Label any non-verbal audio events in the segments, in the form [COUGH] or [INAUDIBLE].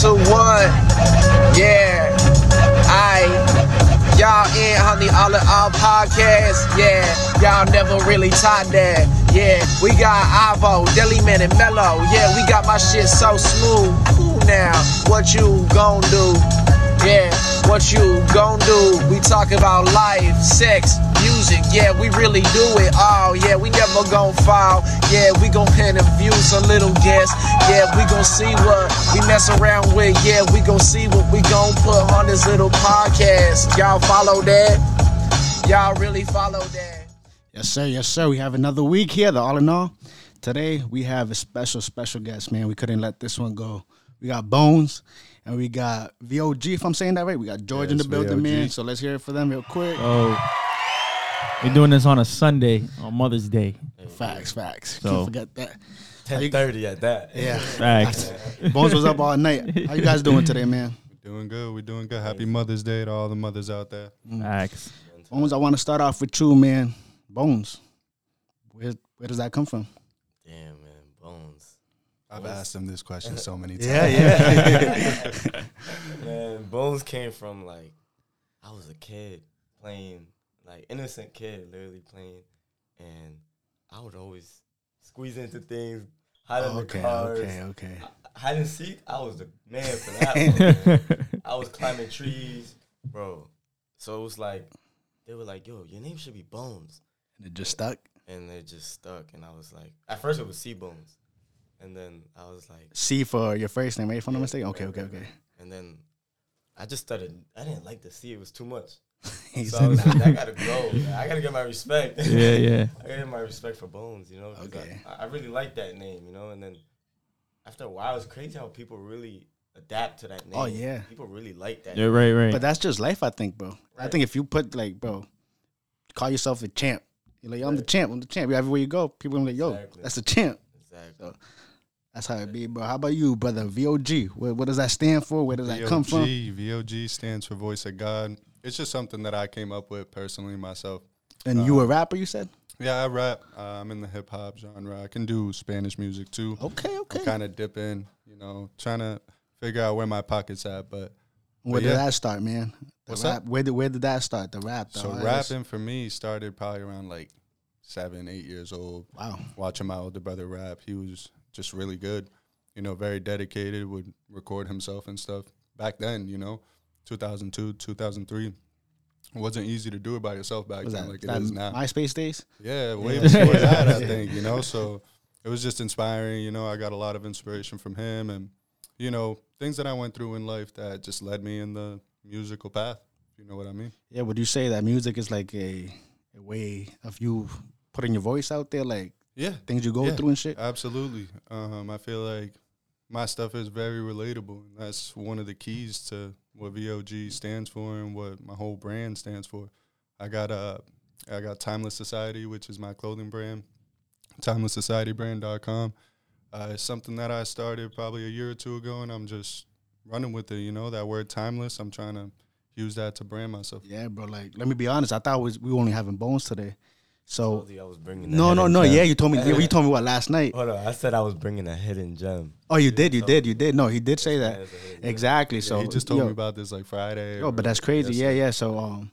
two, one. Yeah. I y'all in honey all of our podcasts. Yeah, y'all never really taught that. Yeah, we got Ivo, Deli Man, and Mello. Yeah, we got my shit so smooth. Ooh, now, what you gon' do? Yeah, what you gon' do? We talk about life, sex. Yeah, we really do it all. Yeah, we never gon' fall. Yeah, we gon' interview some little guests. Yeah, we gon' see what we mess around with. Yeah, we gon' see what we gon' put on this little podcast. Y'all follow that? Y'all really follow that? Yes, sir. Yes, sir. We have another week here, the All in All. Today, we have a special, special guest, man. We couldn't let this one go. We got Bones and we got VOG, if I'm saying that right. We got George in the building, VOG. man. So let's hear it for them real quick. Oh, we're doing this on a Sunday on Mother's Day. Facts, facts. So- Can't forget that. Ten thirty at that. Yeah. [LAUGHS] Facts. [LAUGHS] Bones was up all night. How you guys doing today, man? Doing good. We're doing good. Happy Mother's Day to all the mothers out there. Mm. Facts. Bones, I want to start off with you, man. Bones. Where where does that come from? Damn man, bones. I've asked him this question so many [LAUGHS] times. Yeah, yeah. man, bones came from like I was a kid playing, like innocent kid, literally playing, and I would always squeeze into things, hide in the Okay, cars. okay, okay. Hide and seek, I was the man for that. [LAUGHS] one, man. I was climbing trees, bro. So it was like they were like, "Yo, your name should be Bones," And it just stuck. and it just stuck. And I was like, at first it was C Bones, and then I was like, C for your first name, right? If I'm not mistaken. Okay, okay, okay. and then I just started. I didn't like the C; it was too much. [LAUGHS] He So I was like. I gotta grow. I gotta get my respect. [LAUGHS] Yeah, yeah. [LAUGHS] I gotta get my respect for Bones. You know, Okay. I, I really like that name. You know, and then after a while, it's crazy how people really adapt to that oh, name. Oh, yeah. people really like that. Yeah, right, right. But that's just life, I think, bro. I think if you put like, bro, call yourself a champ. You're like, I'm the champ. I'm the champ. Everywhere you go, people are like, yo, Exactly. that's the champ. Exactly. That's how it be, bro. How about you, brother? VOG. What, what does that stand for? Where does that come from? VOG, VOG stands for Voice of God. It's just something that I came up with personally myself. And you a rapper, you said? Yeah, I rap. Uh, I'm in the hip hop genre. I can do Spanish music too. Okay, okay. Kind of dip in, you know, trying to figure out where my pocket's at. But Where but did yeah. that start, man? The What's rap, that? Where did where did that start? The rap. so rapping for me started probably around like seven, eight years old. Wow. watching my older brother rap. He was just really good, you know, very dedicated, would record himself and stuff. Back then, you know, 2002, 2003, it wasn't easy to do it by yourself back then that, like it is now. MySpace days? yeah, way before that, I [LAUGHS] think, you know, so it was just inspiring, you know, I got a lot of inspiration from him and, you know, things that I went through in life that just led me in the musical path, you know what I mean. Yeah. Would you say that music is like a, a way of you putting your voice out there, like Yeah. things you go Yeah. through and shit? Absolutely. Um, I feel like my stuff is very relatable, and that's one of the keys to what VOG stands for and what my whole brand stands for. I got uh, I got Timeless Society, which is my clothing brand, timelesssocietybrand.com. Uh, it's something that I started probably a year or two ago, and I'm just running with it. You know that word timeless. I'm trying to use that to brand myself. Yeah, bro. Like, let me be honest. I thought was we were only having bones today. So told you I was bringing no, no, no. gem. Yeah, you told me. You told me what last night. Hold on, I said I was bringing a hidden gem. Oh, you did. You did. You did. No, he did say that. Yeah, it's a hidden gem. Exactly. Yeah, So he just told yo, me about this like Friday. Oh, but that's crazy. Yes, Yeah, yeah. So, um,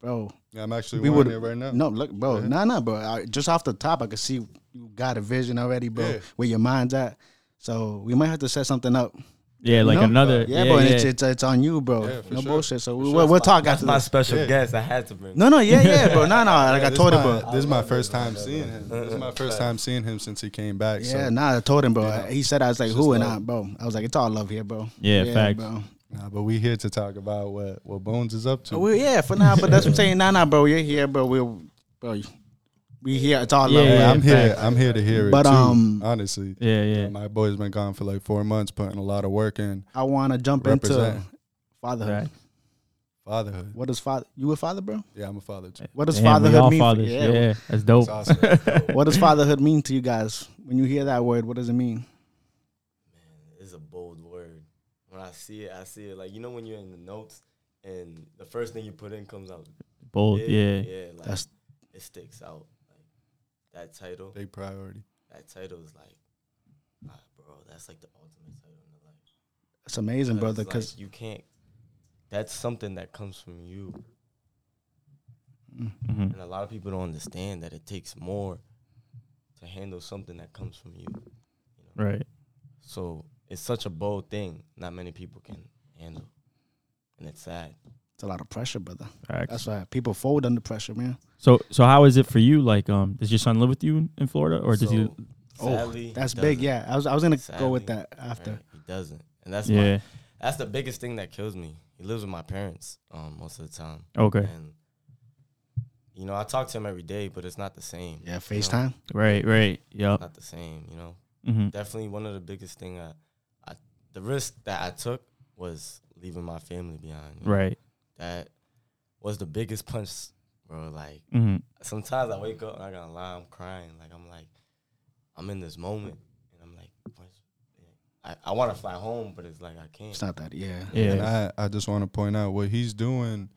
bro, Yeah, I'm actually we would right now. No, look, bro. Yeah. Nah, nah, bro. I, just off the top, I could see you got a vision already, bro. Yeah. Where your mind's at. So we might have to set something up. Yeah, like No. another. Yeah, Yeah, bro. And yeah. it's, it's it's on you, bro. Yeah, for no sure. bullshit. So we, For we'll, sure. we'll talk That's after my this. special Yeah. guest. I had to bring. No, no, yeah, yeah, bro. [LAUGHS] No, no. Like I told is him, bro. This is my first this, time love seeing him. This is my first time seeing him since he came back. Yeah, so. nah. I told him, bro. Yeah. He said I was like, It's who just and I, bro. I was like, it's all love here, bro. Yeah, facts. bro. Nah, but we here to talk about what, what Bones is up to. Oh, well, yeah, for now, but that's what I'm saying. Nah, nah, bro. You're here, bro. We'll, bro. We here. It's all love. Yeah, bro. yeah, I'm here. facts. I'm here to hear it But, too. um, honestly, yeah, yeah. my boy's been gone for like four months, putting a lot of work in I want to jump Represent. into fatherhood. Right. fatherhood. What does father? You a father, bro? Yeah, I'm a father too. What does Damn, fatherhood all mean? for- fathers. Yeah, that's dope. It's awesome. [LAUGHS] What does fatherhood mean to you guys? When you hear that word, what does it mean? Man, it's a bold word. When I see it, I see it like you know when you're in the notes and the first thing you put in comes out. Bold. big, Yeah. yeah. Like That's it sticks out. Like that title. Big priority. That title is like, ah, bro. That's like the ultimate title in the life. It's amazing, brother. like, Because you can't. That's something that comes from you, hmm and a lot of people don't understand that it takes more to handle something that comes from you. Right. So it's such a bold thing. Not many people can handle, and it's sad. It's a lot of pressure, brother. Facts. That's why people fold under pressure, man. So so how is it for you? Like, um, does your son live with you in, in Florida, or does he? Oh, That's he big. Yeah, I was I was gonna go with that after. Right, he doesn't, and that's Yeah. my, that's the biggest thing that kills me. He lives with my parents um, most of the time, Okay. and you know I talk to him every day, but it's not the same. Yeah, you know? FaceTime. Right. Right. Yep. not the same. You know, hmm definitely one of the biggest thing I, I the risk that I took was leaving my family behind. you know? Right. That was the biggest punch, bro. Like hmm sometimes I wake up and I gotta lie, I'm crying. Like I'm like, I'm in this moment, and I'm like, I, I want to fly home, but it's like I can't. It's not that. Yeah. Yeah. And I, I just want to point out what he's doing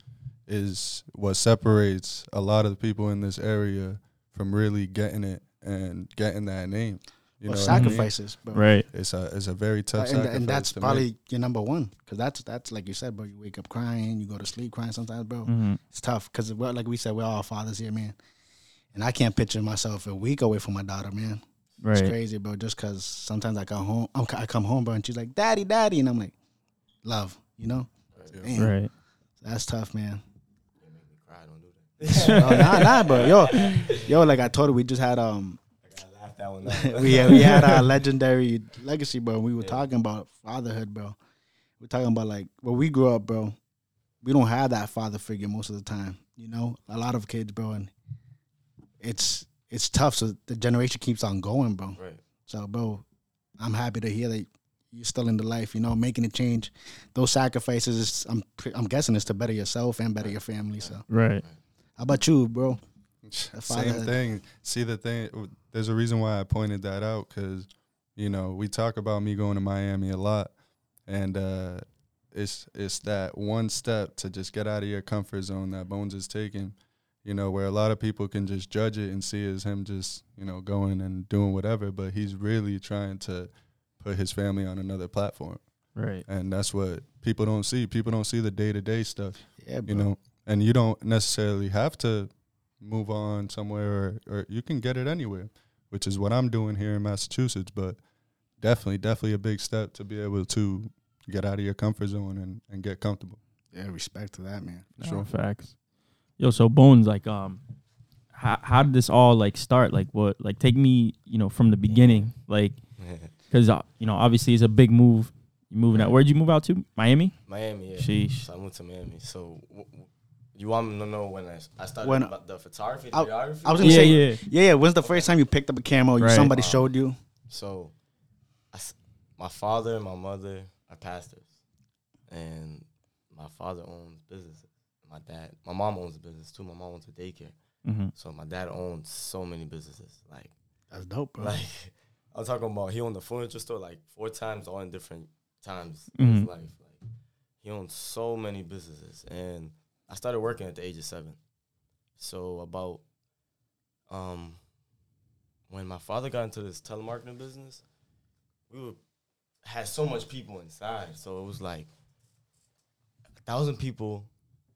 is what separates a lot of the people in this area from really getting it and getting that name. You Well, know what I mean? sacrifices, bro. Right. It's a it's a very tough and, sacrifice. and that's to probably make. your number one because that's that's like you said, bro. You wake up crying, you go to sleep crying sometimes, bro. hmm It's tough because well, like we said, we're all fathers here, man. And I can't picture myself a week away from my daughter, man. It's crazy, bro. Just because sometimes I come home, I'm, come home, bro, and she's like, "Daddy, daddy," and I'm like, "Love," you know. Damn, Right. that's tough, man. You make me cry. Don't do that. [LAUGHS] oh, nah, nah, bro. Yo, yo, like I told her, we just had um, I gotta laugh that one out. [LAUGHS] we [LAUGHS] had, we had our legendary legacy, bro. We were talking about fatherhood, bro. We're talking about like where we grew up, bro. We don't have that father figure most of the time, you know. A lot of kids, bro, and it's it's tough. So the generation keeps on going, bro. right. So, bro, I'm happy to hear that you're still in the life, you know, making a change. Those sacrifices, is, I'm I'm guessing, is to better yourself and better your family. So, Right. how about you, bro? Same thing. See the thing. There's a reason why I pointed that out because, you know, we talk about me going to Miami a lot, and uh, it's it's that one step to just get out of your comfort zone that Bones is taking. You know, where a lot of people can just judge it and see it as him just you know going and doing whatever, but he's really trying to put his family on another platform, Right. and that's what people don't see. People don't see the day to day stuff Yeah, bro. you know and you don't necessarily have to move on somewhere or, or you can get it anywhere which is what i'm doing here in massachusetts but definitely definitely a big step to be able to get out of your comfort zone and, and get comfortable Yeah, respect to that, man. No, Sure. Facts. Yo, so Bones, like, um, how how did this all like start? Like, what? Like, take me, you know, from the beginning, like, [LAUGHS] because uh, you know, obviously, it's a big move. You moving out? Where'd you move out to? Miami. Miami. Yeah. Sheesh. So I moved to Miami. So w- w- you want me to know when I, I started When- about the photography, the I- videography? I was gonna Yeah, say, yeah. yeah, yeah. When's the first time you picked up a camera? Or Right. somebody Wow. showed you? So, I s my father and my mother are pastors, and my father owns businesses. My dad, my mom owns a business too. My mom owns a daycare. Mm-hmm. So my dad owns so many businesses. Like, That's dope, bro. like [LAUGHS] I'm talking about he owned a furniture store like four times, all in different times in his Mhm. life. Like, he owns so many businesses, and I started working at the age of seven. So about um when my father got into this telemarketing business, we were had so much people inside. So it was like a thousand people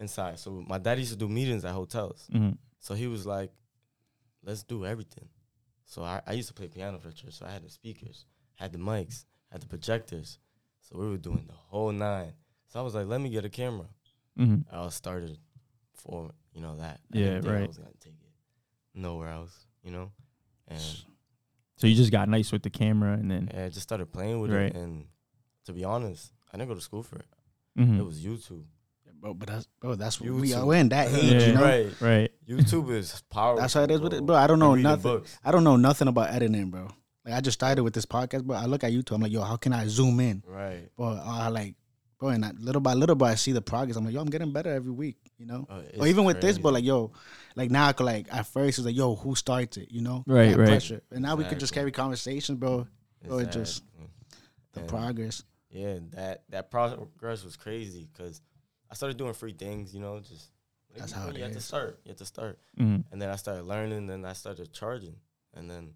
inside. So my dad used to do meetings at hotels. Mm-hmm. So he was like, let's do everything. So I, I used to play piano for church. So I had the speakers, had the mics, had the projectors. So we were doing the whole nine. So I was like, let me get a camera. Mm-hmm. I was started for, you know, that. I Yeah, didn't think right. I was going to take it nowhere else, you know? And So you just got nice with the camera, and then yeah, I just started playing with Right. it. And to be honest, I didn't go to school for it. Mhm. It was YouTube. bro, but that's bro. That's what YouTube. we are. In that [LAUGHS] age, Yeah. you know. Right. right. YouTube [LAUGHS] is powerful. That's how it is with it, bro. I don't know nothing. Books. I don't know nothing about editing, bro. Like I just started with this podcast, bro. I look at YouTube. I'm like, yo, how can I zoom in? Right. Bro, I like, bro, and I, little by little, bro, I see the progress. I'm like, yo, I'm getting better every week, you know. Uh, or it's even with this, but like, yo, like now I could like at first it's like, yo, who starts it, you know? Right, That right. Pressure. And now we could just carry conversations, bro. bro, it just- The And- progress. yeah, that that progress was crazy because I started doing free things, you know, just like, That's you know, how it you have to start. You have to start, Mm-hmm. and then I started learning. Then I started charging, and then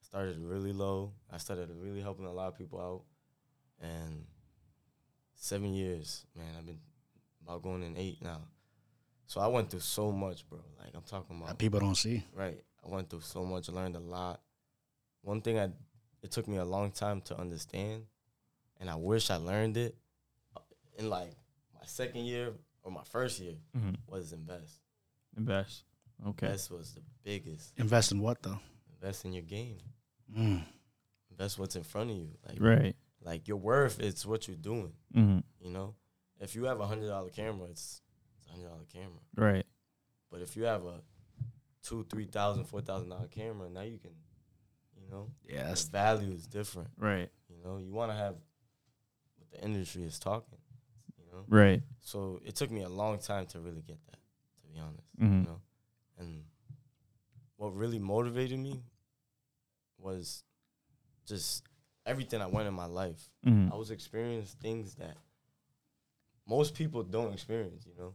started really low. I started really helping a lot of people out, and seven years, man. I've been about going in eight now. So I went through so much, bro. Like I'm talking That about people don't see. Right. I went through so much, learned a lot. One thing I it took me a long time to understand, and I wish I learned it uh, in like my second year or my first year Mhm. was invest. Invest. Okay. Invest was the biggest. Invest in what though? Invest in your game. Mm. Invest what's in front of you. Like Right. Like your worth is what you're doing. hmm You know, if you have a hundred dollar camera, it's, it's a hundred dollar camera. Right. But if you have a two, three thousand, four thousand dollar camera, now you can, you know, Yeah, the that's value is different. Right. You know, you want to have what the industry is talking. You know, Right. so it took me a long time to really get that. To be honest, Mhm. you know, and what really motivated me was just everything I went in my life. hmm I was experiencing things that most people don't experience. You know,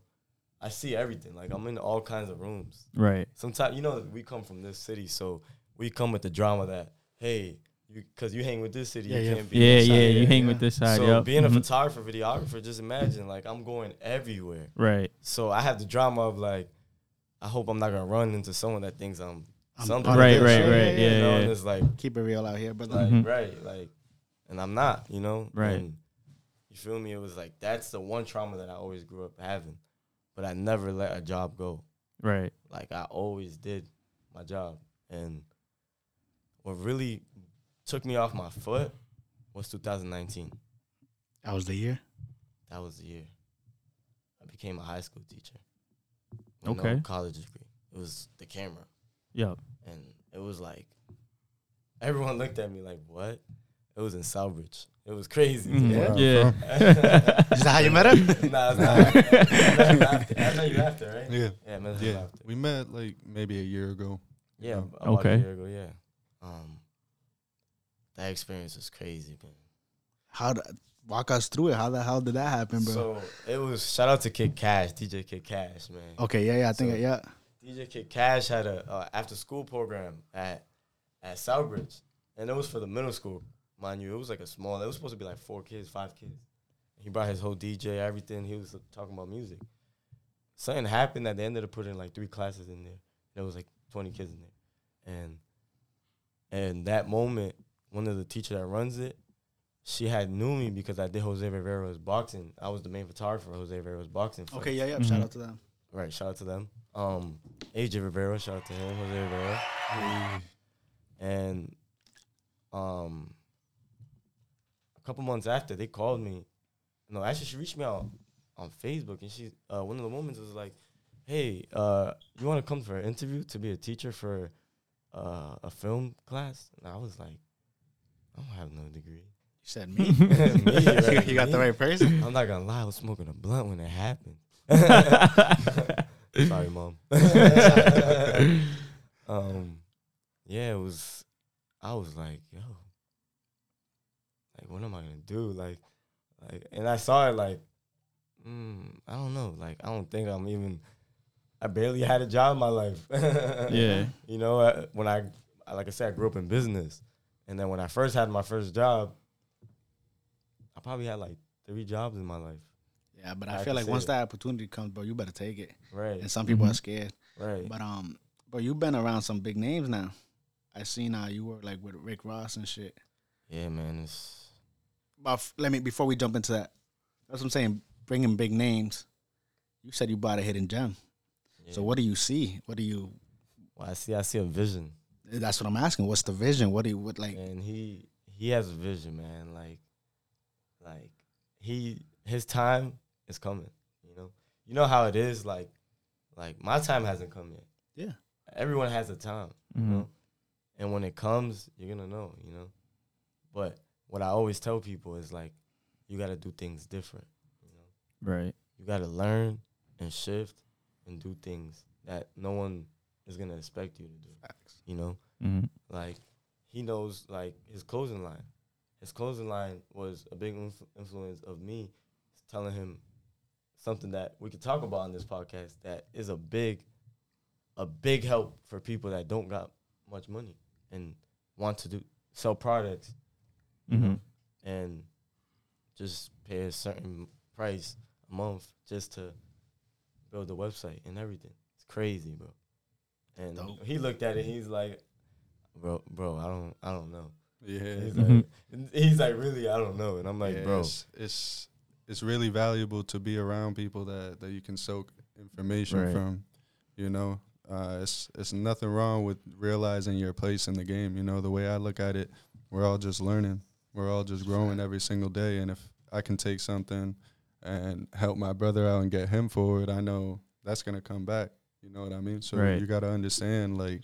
I see everything. Like I'm in all kinds of rooms. Right. Sometimes you know we come from this city, so we come with the drama that hey, you because you hang with this city, Yeah, you yeah. can't be Yeah. this Yeah. side. You hang yeah. with this side. So yep. being a Mhm. photographer, videographer, just imagine like I'm going everywhere. Right. So I have the drama of like, I hope I'm not gonna run into someone that thinks I'm, I'm something. part of Right, this. right, Yeah, right, You yeah, know, yeah. and it's like, Keep it real out here, but like Mhm. right, like, and I'm not. You know, Right. And you feel me? It was like that's the one trauma that I always grew up having, but I never let a job go. Right. Like I always did my job, and what really took me off my foot was 2019. That was the year. That was the year. I became a high school teacher. Okay. No college degree. It was the camera. Yep. And it was like everyone looked at me like, what? It was in Southbridge. It was crazy. Mhm. Yeah. Yeah. [LAUGHS] Is that how you met him? [LAUGHS] nah, it's not. I met after- I met you after, right? Yeah, Yeah, I met yeah. after. We met like maybe a year ago. Yeah, about Okay. a year ago, yeah. Um, that experience was crazy, man. How to walk us through it? How the hell did that happen, bro? So it was shout out to Kid Cash, DJ Kid Cash, man. okay, yeah, yeah, I think So- yeah. DJ Kid Cash had a uh, after school program at at Southbridge, and it was for the middle school, mind you. It was like a small. It was supposed to be like four kids, five kids. He brought his whole DJ, everything. He was talking about music. Something happened that they ended up putting like three classes in there. There was like twenty kids in there, and and that moment, one of the teacher that runs it, she had knew me because I did Jose Rivera's boxing. I was the main photographer. for Jose Rivera's boxing. fight. Okay, yeah, yeah. Mhm. Shout out to them. Right, shout out to them. Um, AJ Rivera, shout out to him, Jose Rivera. And um, a couple months after, they called me. No, actually, she reached me out on Facebook, and she, uh, one of the women was like, "Hey, uh, you want to come for an interview to be a teacher for uh, a film class?" And I was like, "I don't have no degree." You said me. [LAUGHS] Me, [LAUGHS] you, right, you got the right person. I'm not gonna lie, I was smoking a blunt when it happened. [LAUGHS] Sorry, mom. [LAUGHS] um, yeah, it was. I was like, yo, like, what am I gonna do? Like, like, and I saw it like, mm, I don't know. Like, I don't think I'm even. I barely had a job in my life. [LAUGHS] Yeah. You know, uh, when I, I- like I said, I grew up in business, and then when I first had my first job, I probably had like three jobs in my life. Yeah, but I I feel like once it. that opportunity comes, bro, you better take it. Right. And some people Mhm. are scared. Right. But um, bro, you've been around some big names now. I seen how you were like with Rick Ross and shit. Yeah, man. It's But f- let me before we jump into that. That's what I'm saying. Bringing big names. You said you bought a hidden gem. So what do you see? What do you? Well, I see. I see a vision, That's what I'm asking. What's the vision? What do you? What like? and he he has a vision, man. Like, like he his time is coming. You know. You know how it is. Like, like my time hasn't come yet. Yeah. Everyone has a time. Mhm. You know. And when it comes, you're gonna know. You know. But what I always tell people is like, you got to do things different. You know. Right. You got to learn and shift and do things that no one is gonna expect you to do. You know. hmm like he knows like his closing line his closing line was a big inf- influence of me telling him something that we could talk about on this podcast that is a big a big help for people that don't got much money and want to do sell products hmm and just pay a certain price a month just to build the website and everything. It's crazy, bro. And Dope. he looked at it. He's like, bro, bro, I don't, I don't know. Yeah, He's Mhm. like, he's like, really, I don't know. And I'm like, Yeah, bro, it's, it's really valuable to be around people that that you can soak information Right. from. You know, uh, it's it's nothing wrong with realizing your place in the game. You know, the way I look at it, we're all just learning. We're all just growing every single day. And if I can take something and help my brother out and get him forward, I know that's gonna come back. You know what I mean? So Right. you got to understand like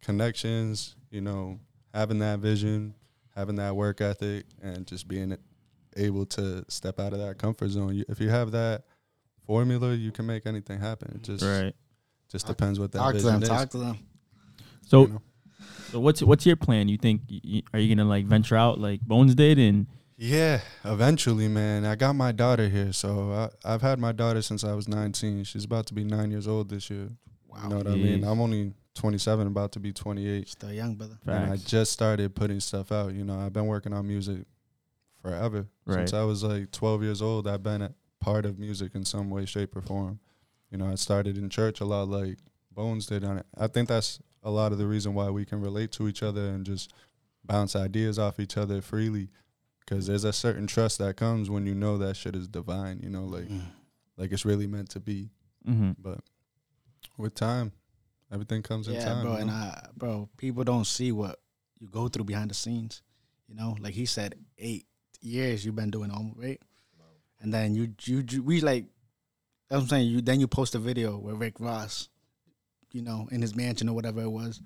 connections. You know, having that vision, having that work ethic, and just being able to step out of that comfort zone. You, if you have that formula, you can make anything happen. It just Right. just depends what that Talk to them. is. Talk to them. So, you know? so what's what's your plan? You think y- y- are you gonna like venture out like Bones did and Yeah, eventually, man. I got my daughter here, so I, I've had my daughter since I was 19. She's about to be nine years old this year. Wow. You know what I mean? I'm only 27, about to be 28. Still young, brother. And I just started putting stuff out. You know, I've been working on music forever. Since I was like 12 years old, I've been a part of music in some way, shape, or form. You know, I started in church a lot like Bones did. on it. I think that's a lot of the reason why we can relate to each other and just bounce ideas off each other freely. Because there's a certain trust that comes when you know that shit is divine. You know, like Mm. like it's really meant to be. mm-hmm. But with time, everything comes in Yeah, time. bro. you And? I, bro, people don't see what you go through behind the scenes. You know, like he said, eight years you've been doing almost right, and then you, you, you we like. That's what I'm saying. You then you post a video with Rick Ross, you know, in his mansion or whatever it was.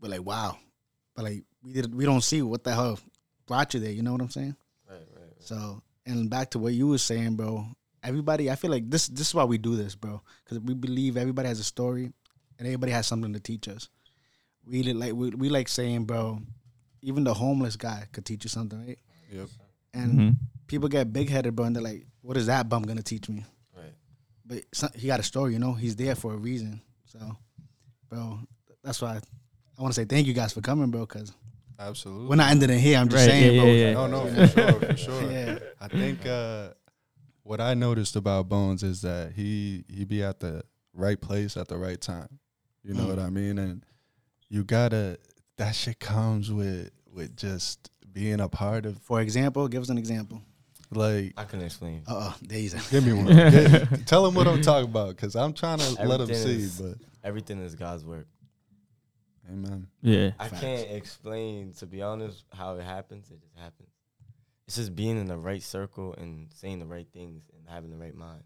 But like, wow, but like we did, we don't see what the hell brought you there. You know what I'm saying? right, right, right. So, and back to what you were saying, bro. Everybody, I feel like this. This is why we do this, bro. Because we believe everybody has a story, and everybody has something to teach us. We li- like we, we like saying, bro. Even the homeless guy could teach you something, right? Yep. And Mhm. people get big headed, bro, and they're like, "What is that bum gonna teach me?" right. But some, he got a story, you know. He's there for a reason. So, bro, that's why I want to say thank you guys for coming, bro. Because Absolutely. we're not ending it here. I'm just Right, saying, yeah, bro. yeah, yeah. No, no, for sure, for [LAUGHS] sure. Yeah. I think uh, what I noticed about Bones is that he he be at the right place at the right time. You know Mm. what I mean? And you gotta that shit comes with with just being a part of For example, give us an example. like. I can explain. Uh oh, there you go. Give me one. [LAUGHS] Get- tell him what I'm talking about, cause I'm trying to let him Everything see. But Everything is God's work. amen. Yeah. I Facts. can't explain, to be honest, how it happens. It just happens. It's just being in the right circle and saying the right things and having the right mind.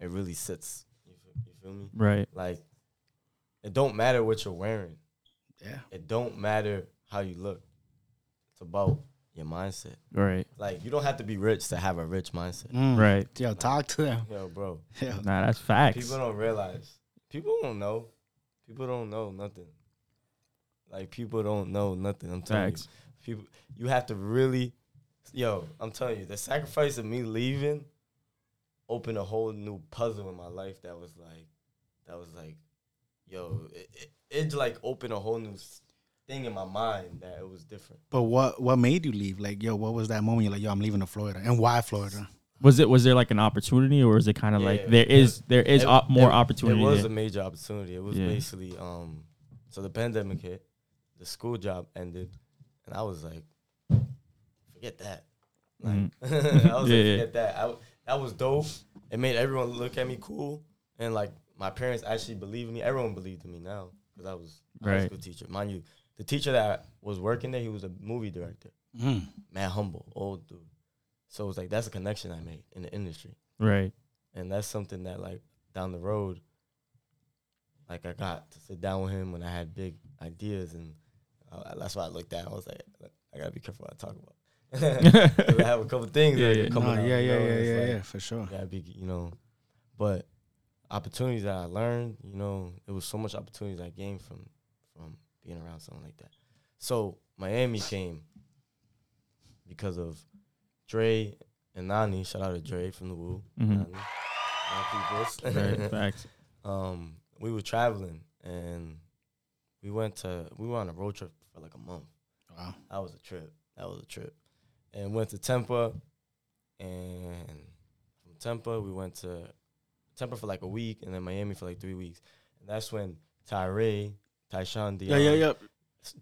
It really sits. You feel, you feel me? Right. Like, it don't matter what you're wearing. Yeah. It don't matter how you look. It's about your mindset. Right. Like, you don't have to be rich to have a rich mindset. Mm. Right. Yo, talk to them. Yo, bro. [LAUGHS] Yo. Nah, that's facts. People don't realize. People don't know. People don't know nothing. Like people don't know nothing. I'm telling Facts. you. People you have to really yo, I'm telling you, the sacrifice of me leaving opened a whole new puzzle in my life that was like that was like yo, it, it, it like opened a whole new s- thing in my mind that it was different. But what what made you leave? Like, yo, what was that moment? You're like, yo, I'm leaving to Florida, and why Florida? Was it was there like an opportunity or is it kind of like there is there is It- op- more it- opportunity? It was there? a major opportunity. It was Yeah. basically um so the pandemic hit, the school job ended, and I was like, forget that. Like Mhm. [LAUGHS] I was [LAUGHS] Yeah, like, yeah. forget that. I, that was dope. It made everyone look at me cool, and like my parents actually believed in me. Everyone believed in me now because I was a high Right. school teacher. Mind you, the teacher that was working there, he was a movie director. Mm. Man, humble, old dude. So it was like that's a connection I made in the industry right. and that's something that like down the road like i got to sit down with him when i had big ideas and uh, that's why i looked at i was like i gotta be careful what i talk about. [LAUGHS] i have a couple things Yeah, that yeah. coming No, out, yeah, you yeah, know, yeah, yeah, like, yeah, for sure. gotta be you know but opportunities that i learned you know it was so much opportunities i gained from from being around something like that so miami came because of Dre and Nani. Shout out to Dre from the Woo. Mhm. Nani. Right. Facts. [LAUGHS] um, we were traveling and we went to we were on a road trip for like a month. Wow. That was a trip. That was a trip. and went to Tampa, and from Tampa we went to Tampa for like a week, and then Miami for like three weeks. And that's when Tyree, Tyshawn Dion, Yeah, yeah, yeah.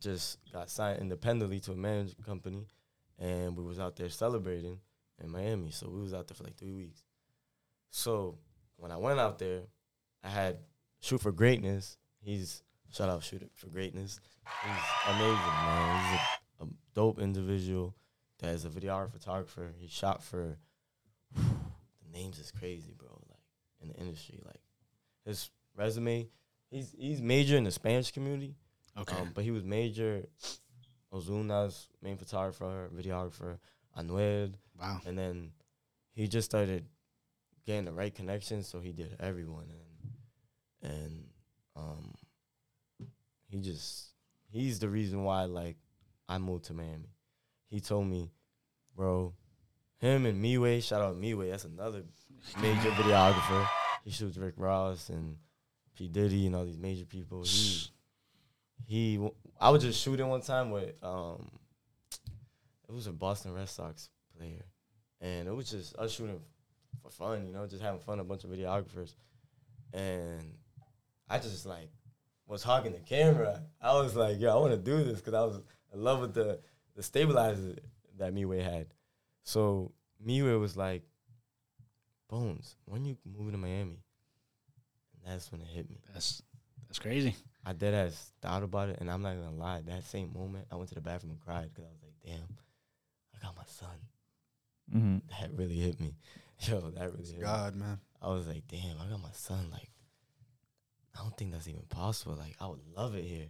just got signed independently to a management company, and we was out there celebrating in Miami. So we was out there for like three weeks. So when I went out there, I had shoot for greatness. He's shout out shoot for greatness. He's amazing, man. He's a, a dope individual that is a videographer, photographer. He shot for the names is crazy, bro. Like in the industry, like his resume. He's he's major in the Spanish community. Okay. Um, but he was major Ozuna's main photographer, videographer, Anuel, wow. and then he just started getting the right connections, so he did everyone, and and um, he just he's the reason why like I moved to Miami. He told me, bro, him and Miwe, shout out Miwe, that's another major videographer. He shoots Rick Ross and P Diddy and all these major people. He he I was just shooting one time with um it was a Boston Red Sox player. And it was just us shooting for fun, you know, just having fun, a bunch of videographers. And I just like was hogging the camera. I was like, yo, I want to do this because I was in love with the the stabilizer that Miwe had. So Miwe was like, Bones, when you moving to Miami? And that's when it hit me. That's that's crazy. I did ass thought about it, and I'm not gonna lie. That same moment, I went to the bathroom and cried because I was like, "Damn, I got my son." Mm-hmm. That really hit me. [LAUGHS] Yo, that really hit me. God, man. I was like, "Damn, I got my son." Like, I don't think that's even possible. Like, I would love it here,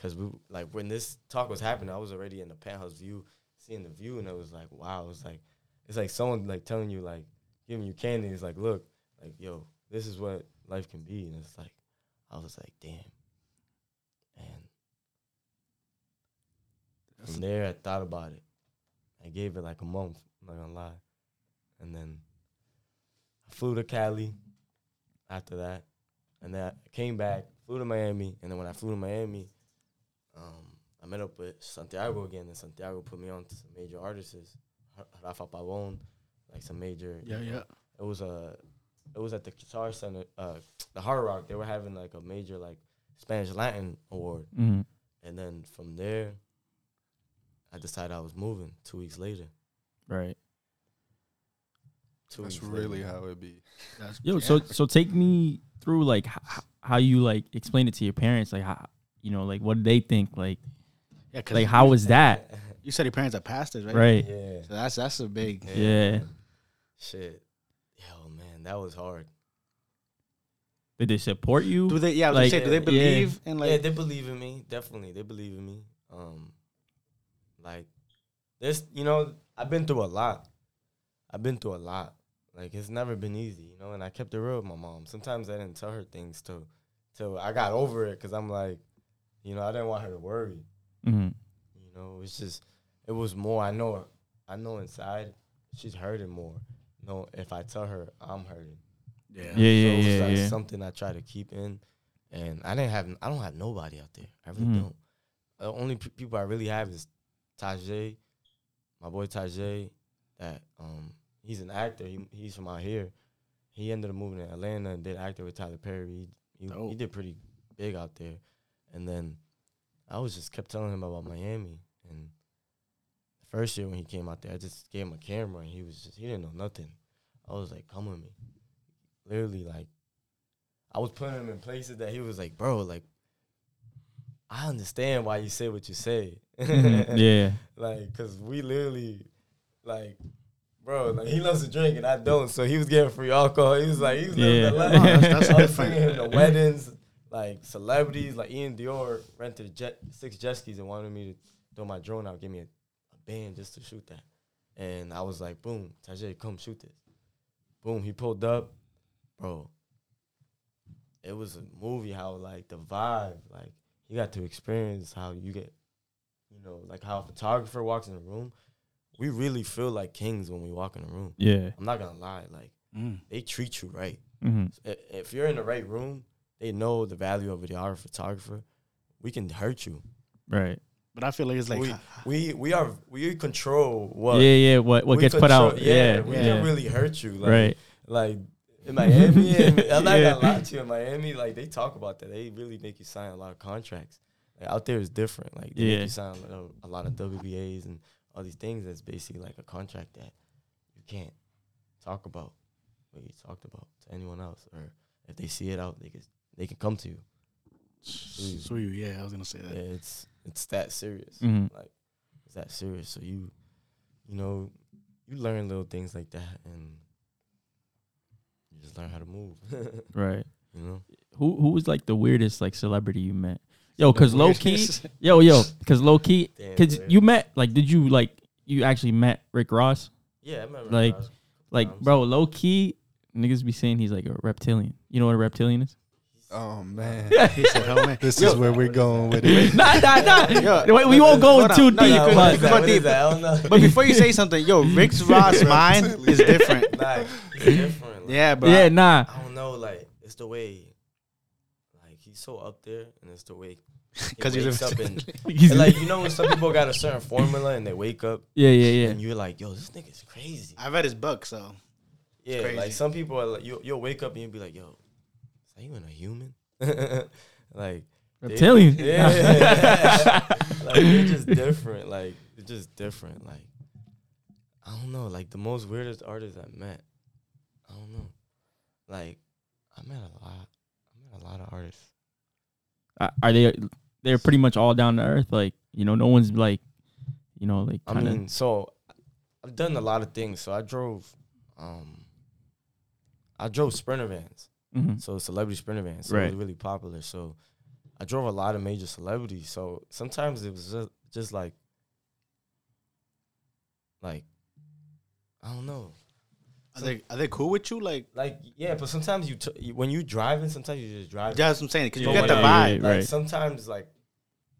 cause we like when this talk was happening, I was already in the penthouse view, seeing the view, and it was like, wow. It was like, it's like someone like telling you, like, giving you candy. It's like, look, like, yo, this is what life can be, and it's like, I was like, damn, and from there, I thought about it. I gave it like a month. I'm not gonna lie, and then I flew to Cali. After that, and then I came back, flew to Miami, and then when I flew to Miami, um, I met up with Santiago again, and Santiago put me on to some major artists, Rafa Pabön, like some major. Yeah, yeah. It was a, it was at the Guitar Center, uh, the Hard Rock. They were having like a major like Spanish Latin award, Mm-hmm. and then from there, I decided I was moving. Two weeks later, Right. two That's weeks really later. how it be. That's, Yo, so so take me through like h- how you like explain it to your parents, like how you know, like what did they think, like yeah, 'cause like how was that, [LAUGHS] you said your parents are pastors, right? right? Yeah. So that's that's a big. Yeah. man. Shit. Yo, man, that was hard. Did they support you? Do they? Yeah, I was Like, say, do they yeah. believe in like? yeah, they believe in me. Definitely, they believe in me. Um, like this, you know, I've been through a lot. I've been through a lot. Like it's never been easy, you know. And I kept it real with my mom. Sometimes I didn't tell her things till till I got over it because I'm like, you know, I didn't want her to worry. mm-hmm. You know, it's just it was more. I know, I know inside she's hurting more. No, if I tell her I'm hurting. yeah. Yeah, So yeah, it was yeah, like yeah. something I try to keep in, and I didn't have I don't have nobody out there. I really Mhm. don't. The only p- people I really have is Tajay, my boy Tajay. That um he's an actor. He he's from out here. He ended up moving to Atlanta and did acting with Tyler Perry. He he, he did pretty big out there, and then I was just kept telling him about Miami. And the first year when he came out there, I just gave him a camera, and he was just he didn't know nothing. I was like, "Come with me." Literally, like I was putting him in places that he was like, "Bro, like I understand why you say what you say." Mhm. [LAUGHS] yeah. like, cause we literally, like, bro, like he loves to drink and I don't, so he was getting free alcohol. He was like, he was living Yeah. the life. That's- that's I was him to weddings, like celebrities, like Iann Dior rented jet six jet skis and wanted me to throw my drone out, give me a, a band just to shoot that, and I was like, boom, Tajay, come shoot this. Boom, he pulled up, bro. It was a movie. How like the vibe, like you got to experience how you get you know, like how a photographer walks in a room, we really feel like kings when we walk in a room. Yeah. I'm not gonna lie, like Mm. they treat you right. Mm-hmm. I- If you're in the right room, they know the value of a videographer, photographer. We can hurt you, Right. But I feel like it's like we we we are we control what yeah, yeah. What what we gets put out? Yeah, we yeah. can really hurt you. Like, right. like in Miami, [LAUGHS] and I'm not Yeah. gonna lie to you. In Miami, like they talk about that. They really make you sign a lot of contracts. Like out there is different. Like they Yeah. make you sign a, a lot of WBAs and all these things. That's basically like a contract that you can't talk about what you talked about to anyone else, or if they see it out, they can they can come to you. sue you. Yeah, I was gonna say that. Yeah, it's it's that serious. Mhm. Like it's that serious. So you, you know, you learn little things like that, and you just learn how to move. [LAUGHS] Right. you know, Who who was like the weirdest like celebrity you met? Yo, cause low key, [LAUGHS] yo yo, cause low key, [LAUGHS] Damn, cause weird. you met like, did you like you actually met Rick Ross? yeah, I remember. Like- Ross. Like, Um, bro, low key, niggas be saying he's like a reptilian. You know what a reptilian is? Oh man, [LAUGHS] He said, "Oh man, this is where we're going with it. [LAUGHS] nah, nah, nah. [LAUGHS] Yo, Wait, we won't go on. too No, deep, could- Nah, but what is that? but deep. that? I don't know. But before you say something, yo, Rick Ross' mind is different. Nah, it's different. Like, Yeah, but yeah, nah. I don't know. Like it's the way, like he's so up there, and it's the way. he because he's wakes a up and, He's- and like you know when some people got a certain formula and they wake up yeah, yeah, yeah. and you're like, yo, this nigga's crazy. I read his book, so Yeah, crazy. like some people are like, you, you'll wake up and you'll be like, yo, are you even a human? [LAUGHS] like, Reptilian. Yeah. [LAUGHS] like, they're just different. Like, it's just different. Like, I don't know. Like, the most weirdest artist I met, I don't know. Like, I met a lot. I met a lot of artists. Uh, Are they? They're pretty much all down to earth. Like you know, no one's like, you know, like kind of. mean, so I've done a lot of things. So I drove, um, I drove Sprinter vans. Mhm. So celebrity sprinter vans. So it was really popular. So I drove a lot of major celebrities. So sometimes it was just, just like like I don't know. are they are they cool with you? Like, Like yeah, but sometimes you, t- you when you driving, sometimes you just drive. that's what I'm saying. Because you But get the vibe. Like Right. sometimes like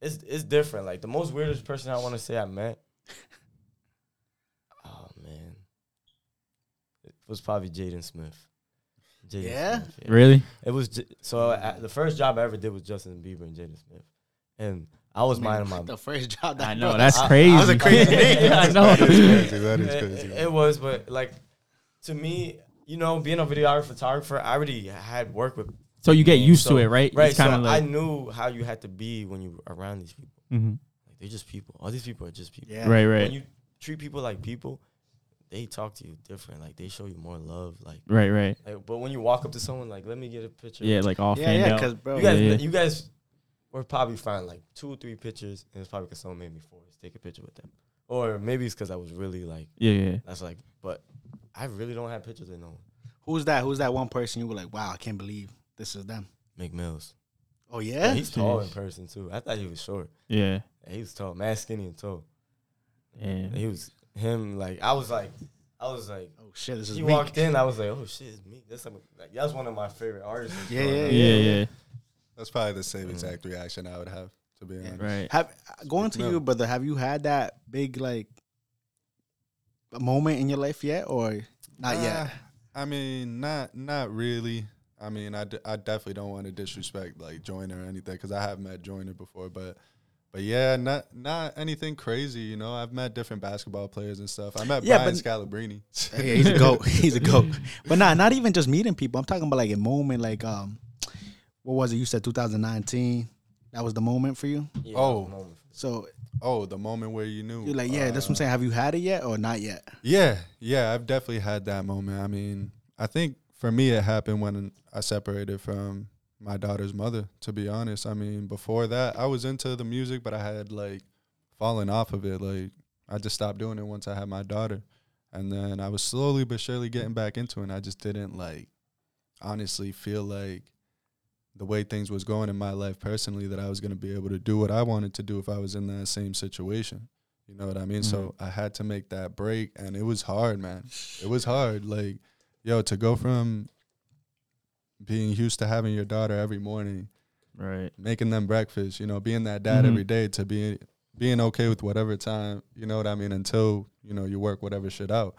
it's it's different. Like the most weirdest person I want to say I met. [LAUGHS] oh man, it was probably Jaden Smith. Jaden Yeah? Smith, Really? It was J- so I, the first job I ever did was Justin Bieber and Jaden Smith, and I was minding my. [LAUGHS] the first job. That I know that's I- I crazy. was a crazy [LAUGHS] name. I know. [LAUGHS] That is crazy. That is it, crazy. it- it was, but like to me, you know, being a videographer, photographer, I already had worked with. So you get names, used so- to it, right? Right. It's So kind of I knew how you had to be when you were around these people. Mhm. Like they're just people. All these people are just people. Yeah. Right, When right, you treat people like people, they talk to you different. Like they show you more love. Like, right, right. like but when you walk up to someone, like, let me get a picture. Yeah, like all Yeah, fanned yeah. out. Because bro, you guys, Yeah, yeah. you guys were probably fine like two or three pictures, and it's probably because someone made me force take a picture with them, or maybe it's because I was really like Yeah, yeah. that's like. But I really don't have pictures of no one. who's that? Who's that one person you were like, wow, I can't believe this is them. McMills. Oh Yeah, yeah. he's tall in person too. I thought he was short. Yeah. Yeah, he was tall, mad skinny and tall. Yeah. He was him like I was like I was like oh shit, this is he me. walked in. I was like, oh shit, it's me. That's like, like that's one of my favorite artists. Yeah, growing yeah. Yeah, yeah. That's probably the same Mm. exact reaction I would have, to be honest. Right. Have going to No. you, brother. Have you had that big like moment in your life yet, or not Uh, yet? I mean, not not really. I mean, I, d- I definitely don't want to disrespect like Joyner or anything because I have met Joyner before, but but yeah, not not anything crazy. You know, I've met different basketball players and stuff. I met Yeah, Brian but- Scalabrine. [LAUGHS] Yeah, he's a goat. [LAUGHS] He's a goat. But not not even just meeting people. I'm talking about like a moment. Like um, what was it? You said 2019. That was the moment for you. Yeah, Oh. that was a moment. So oh, the moment where you knew. you're like, yeah, that's what I'm Uh, saying. Have you had it yet or not yet? Yeah, yeah, I've definitely had that moment. I mean, I think for me it happened when I separated from my daughter's mother, to be honest. I mean, before that, I was into the music, but I had like fallen off of it. Like I just stopped doing it once I had my daughter. And then I was slowly but surely getting back into it. And I just didn't like honestly feel like the way things was going in my life personally that I was going to be able to do what I wanted to do if I was in that same situation. You know what I mean? So mm-hmm. I had to make that break and it was hard, man. It was hard. Like, yo, to go from being used to having your daughter every morning, Right. making them breakfast, you know, being that dad Mhm. every day to being being okay with whatever time, you know what I mean, until, you know, you work whatever shit out.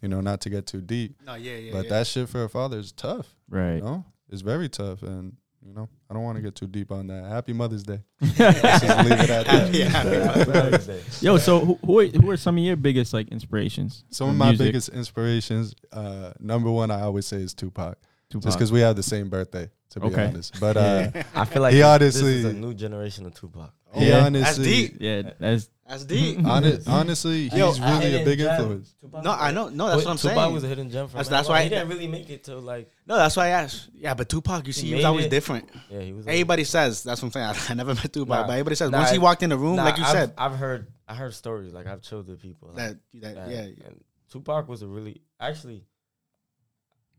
You know, not to get too deep. No, yeah, yeah. but that shit for a father is tough. Right. You know? It's very tough. And you know, I don't want to get too deep on that. Happy Mother's Day. [LAUGHS] Let's just leave it at that. yeah. Yo, so who who are, who are some of your biggest like inspirations? Some of my music? biggest inspirations, uh, number one, I always say is Tupac, Tupac. just because we have the same birthday, to be Okay. honest. But uh, [LAUGHS] I feel like He this, honestly- this is a new generation of Tupac. he Yeah. honestly, deep. yeah, that's That's deep. [LAUGHS] hon- honestly, Yo, he's really a Hidden big gem. influence. Tupac No, I know. No, that's what I'm Tupac saying. Tupac was a hidden gem from That's- that's why- he didn't really make it till like No, that's why I asked. Yeah, but Tupac, you see, he, was always it. different. yeah he was. a- Everybody says that's what I'm saying. [LAUGHS] I, never met Tupac, Nah. but everybody says Nah, once he walked in the room, Nah, like you I've, said, I've heard I heard stories like I've chilled with people like, that, that that, yeah, And Tupac was a really actually.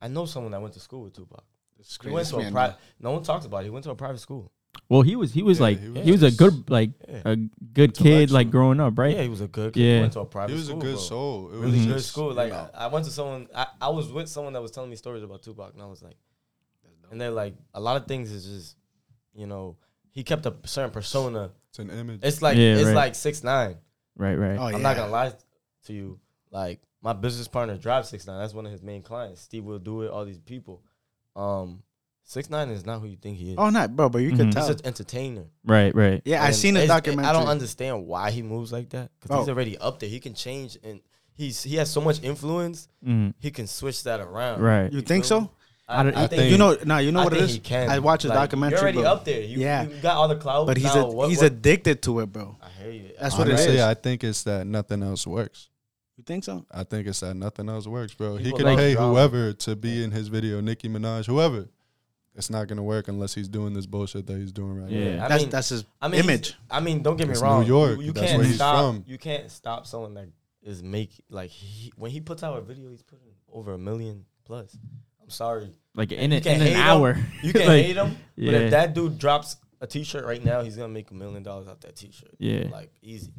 I know someone that went to school with Tupac. it's He went to a Man, private. No one talks about it. He went to a private school. well, he was he was Yeah, like he he was was, a just- good like Yeah, a good kid like Intellectual. growing up, right? yeah, he was a good. Kid. Yeah. He went to a private. He was a school, good bro. soul. It Really was good just, school. you Like know, I, I went to someone. I, I was with someone that was telling me stories about Tupac, and I was like, and they're like, a lot of things is just, you know, he kept a certain persona. it's an image. It's like Yeah, it's right. like six nine. Right, right. Oh, yeah. I'm not gonna lie to you. Like my business partner drives six nine. That's one of his main clients. Steve will do it. All these people. Um, six nine is not who you think he is. Oh, not bro, but you Mhm. could He's an entertainer. Right, right. Yeah, I And seen the it's- documentary. I don't understand why he moves like that because he's Oh. already up there. He can change and he's he has so much influence. Mm, He can switch that around. right. You think feel so? I don't- I, I think, think- You know, nah, you know I what it think is. He can. I watched a Like, documentary. You're already bro. up there. You, Yeah. you got all the clout. but he's now, a, what- he's what- addicted to it, bro. I hear you. That's what it Honestly, is. I think it's that nothing else works. You think so? I think it's that nothing else works, bro. he People can pay whoever to be in his video, Nicki Minaj, whoever. It's not gonna work unless he's doing this bullshit that he's doing right Yeah. now. I that's mean, that's his I mean, image. I mean, don't get me It's wrong. New York. You, you That's can't where he's stop. from. You can't stop someone that is make like he, when he puts out a video, he's putting over a million plus. I'm sorry. Like in, You a, can in an hate him. hour. You can [LAUGHS] Like, hate him, but if that dude drops a T-shirt right now, he's gonna make a million dollars off that T-shirt. Yeah. like easy,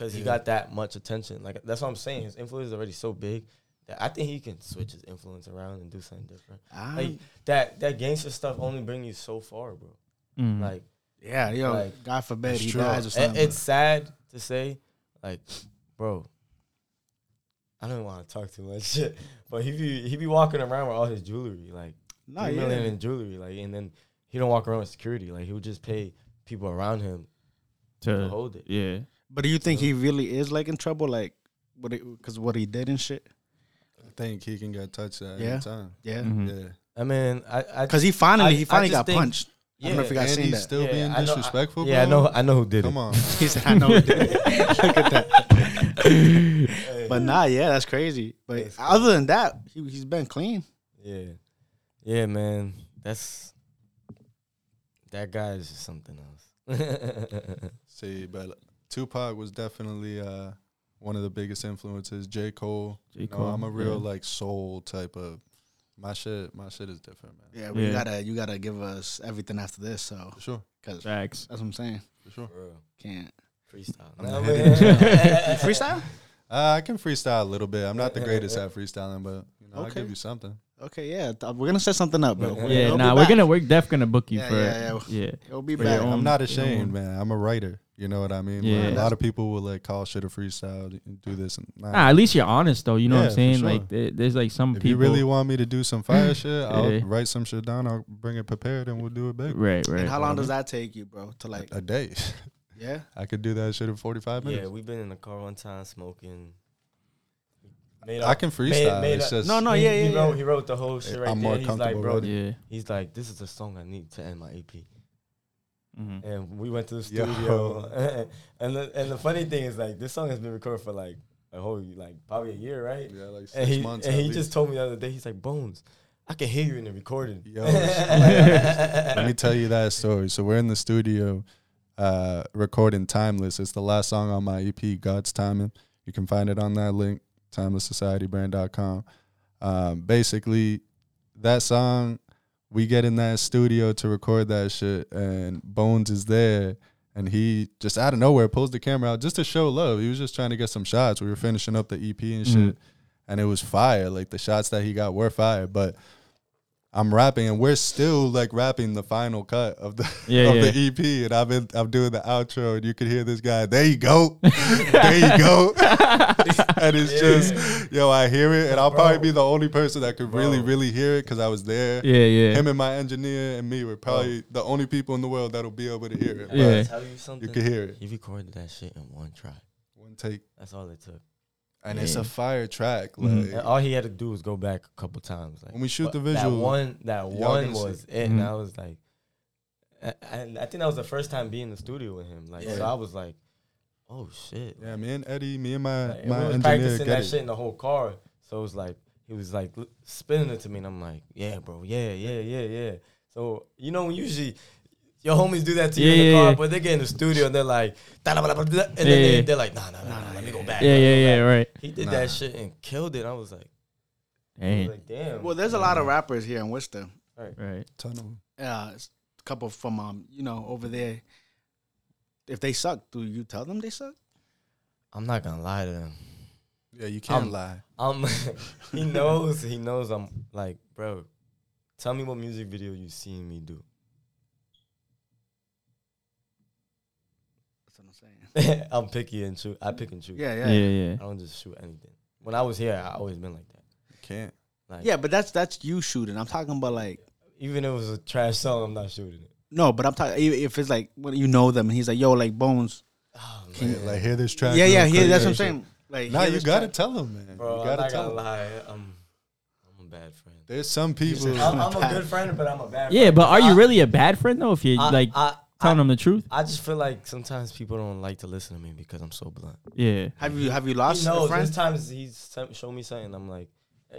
because he got that much attention. Like that's what I'm saying. His influence is already so big that I think he can switch his influence around and do something different. Ah, Like that that gangster stuff only bring you so far, bro. Mm. Like yeah, yo, like- God forbid he true. dies or it- something. it's sad to say, like, bro. I don't want to talk too much shit, [LAUGHS] but he be he be walking around with all his jewelry, like no, three yeah. million in jewelry, like, and then he don't walk around with security. Like he would just pay people around him to to hold it. yeah. But do you think he really is like in trouble? Like, what? Because what he did and shit. I think he can get touched at Yeah. any time. Yeah. Mhm. Yeah. I mean, I, I Because he finally I- he finally got think- punched. I don't know if you yeah, guys and seen he's that. still Yeah, being I know- I- disrespectful, yeah, I know, I know who did Come it. Come on. [LAUGHS] [LAUGHS] he said, "I know." he did it." Look at that. but nah, yeah, that's crazy. But That's other than that, he he's been clean. Yeah, yeah, man. That's that guy is just something else. [LAUGHS] See, but Tupac was definitely uh, one of the biggest influences. J. Cole. J. You know, I'm a real yeah. like soul type of my shit. My shit is different, man. Yeah, but you Yeah. gotta you gotta give us everything after this. So, For sure. because that's what I'm saying. For sure. For. Can't Freestyle. I'm Nah, not man. [LAUGHS] [LAUGHS] You freestyle. Uh, I can freestyle a little bit. I'm not the greatest at [LAUGHS] freestyling, but you know, I'll give you something. Okay, yeah, th- we're gonna set something up, bro. Yeah, Yeah, We'll nah, we're back. gonna we're def gonna book you Yeah, for yeah, yeah. We'll be for back. own- I'm not ashamed, man. I'm a writer. You know what I mean? Yeah. Like, a lot of people will like call shit a freestyle and do this and nah. Nah, at least you're honest though. You know Yeah, what I'm for saying? sure. Like there, there's like some people. if people. you really want me to do some fire [LAUGHS] shit, I'll Yeah. write some shit down. I'll bring it prepared and we'll do it big. right, right. And how long does that take you, bro? To like, A day. [LAUGHS] yeah, I could do that shit in 45 minutes. Yeah, minutes. we've been in the car one time smoking. Made I can freestyle. made it's just No, no, he, yeah, he yeah, wrote he wrote the whole shit right I'm there. more He's like, comfortable bro. Yeah. he's like, this is the song I need to end my EP. Mhm. And we went to the studio, [LAUGHS] and the and the funny thing is like this song has been recorded for like a whole like probably a year, right? Yeah, like six And he months. and he least. just told me the other day, he's like, Bones, I can hear you in the recording. Yo, [LAUGHS] Let me tell you that story. So we're in the studio uh, recording Timeless. It's the last song on my EP, God's Timing. You can find it on that link, timelesssocietybrand.com. Um, basically, that song, we get in that studio to record that shit, and Bones is there. And he just out of nowhere pulls the camera out just to show love. He was just trying to get some shots. We were finishing up the EP and shit. Mhm. And it was fire. Like the shots that he got were fire. But I'm rapping and we're still like rapping the final cut of the [LAUGHS] Yeah, of yeah. the EP and I've been I'm doing the outro and you can hear this guy. There you go, [LAUGHS] there you go, [LAUGHS] [LAUGHS] and it's just yo, I hear it and I'll probably be the only person that could really Bro. really hear it because I was there. Yeah, yeah. Him and my engineer and me were probably the only people in the world that'll be able to hear it. but Yeah. Tell you something. You can hear it. He recorded that shit in one try. One take, That's all it took. and it's a fire track. Mhm. Like And all he had to do was go back a couple times. Like, when we shoot the visual, that one, that one gonna see. was it. Mhm. And I was like, I- and I think that was the first time being in the studio with him. Like, so I was like, oh shit. yeah, me and Eddie, me and my Like, my we was engineer practicing get that it. shit in the whole car. So it was like he was like spinning it to me, and I'm like, yeah, bro, yeah, yeah, yeah, yeah. So you know, usually your homies do that to you in the yeah, car, yeah. but they get in the studio and they're like, "Da, da, da, da, da," and then Yeah, they, they're like, nah, nah, nah, nah, let me go back. Yeah, let yeah, go yeah, right. He did Nah. that shit and killed it. I was like, I was Dang. like, damn. Well, there's a lot of rappers here in Worcester. Right. Ton of 'em. Uh, it's a couple from um, you know, over there. If they suck, do you tell them they suck? I'm not gonna lie to them. Yeah, you can't I'm- lie. Um, [LAUGHS] he knows. He knows. I'm like, bro. Tell me what music video you seen me do. That's what I'm saying. [LAUGHS] I'm picky and choose. I pick and choose. Yeah, Yeah, yeah, yeah. yeah. I don't just shoot anything. When I was here, I always been like that. You can't. Like, Yeah, but that's that's you shooting. I'm talking about like even if it was a trash song, I'm not shooting it. No, but I'm talking if it's like when you know them and he's like, yo, like Bones. Oh, Can man. Like, like hear this track. yeah, yeah, real yeah. quick. That's what I'm saying. Like, Nah, you gotta track. tell them, man. bro. you I'm gotta not tell gonna lie. I'm, I'm a bad friend. There's some people. I'm, I'm a [LAUGHS] good friend, but I'm a bad. Yeah, friend. but are you I- really a bad friend though? If you I, like I, telling I, them the truth? I just feel like sometimes people don't like to listen to me because I'm so blunt. Yeah. Have you have you lost a knows. friend? There's times he's some- show me something. I'm like,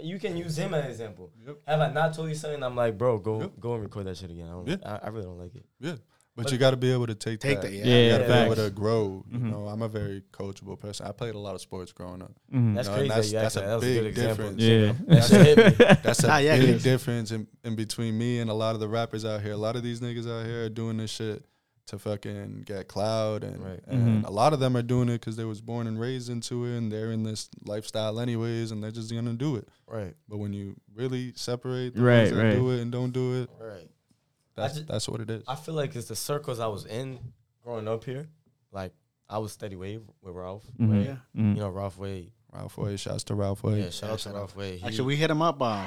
you can use him as an example. Yep. Have I not told you something? I'm like, bro, go Yep. go and record that shit again. I don't. Yeah. I, I really don't like it. yeah, but, But- you got to be able to take, Take that. that, yeah. You got to be able to grow. You Mhm. know, I'm a very coachable person. I played a lot of sports growing up. Mhm. That's No, crazy. that's- that that's a that. That a big good example. difference. Yeah. That shit hit me. That's a [LAUGHS] yeah, it big difference in, in between me and a lot of the rappers out here. A lot of these niggas out here are doing this shit to fucking get cloud, and, Right. and Mhm. a lot of them are doing it because they was born and raised into it, and they're in this lifestyle anyways, and they're just gonna do it. Right. But when you really separate the Right, ones that right. do it and don't do it, Right. that's ju- that's what it is. I feel like it's the circles I was in growing up here. Like I was steady wave with Ralph. Mhm. Wade. Yeah. Mhm. You know Ralph Wade. Ralph Way, shouts to Ralph Way. Yeah. Shout out to. Ralph Wade. He- Actually, we hit him up. Uh,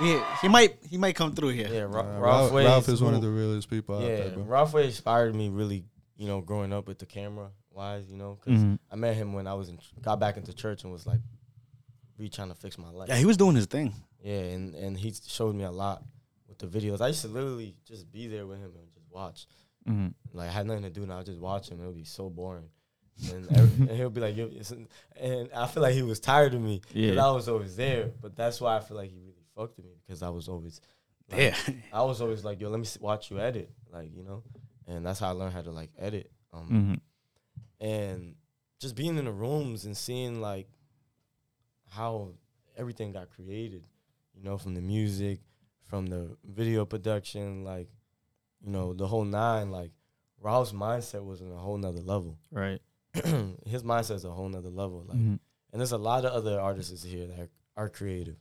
we, he might he might come through here. yeah. Ra- Uh, Ralph, Ralph, Wade. Ralph is one of the realest people out Yeah. there, bro. Ralph Wade inspired me really. You know, growing up with the camera wise. You know, because Mhm. I met him when I was in got back into church and was like, re trying to fix my life. Yeah, he was doing his thing. Yeah, and and he showed me a lot with the videos. I used to literally just be there with him and just watch. Mhm. Like I had nothing to do, and I would just watch him. It would be so boring. And, every, [LAUGHS] and he'll be like, Yo, it's and I feel like he was tired of me because Yeah. I was always there. But that's why I feel like he really fucked with me because I was always, like, Yeah. I was always like, yo, let me watch you edit, like you know, and that's how I learned how to like edit. Um, Mhm. and just being in the rooms and seeing like how everything got created, you know, from the music, from the video production, like, you know, the whole nine, like Ralph's mindset was on a whole nother level. [CLEARS THROAT] Right. His mindset's a whole nother level. Like Mhm. and there's a lot of other artists here that are, are creative.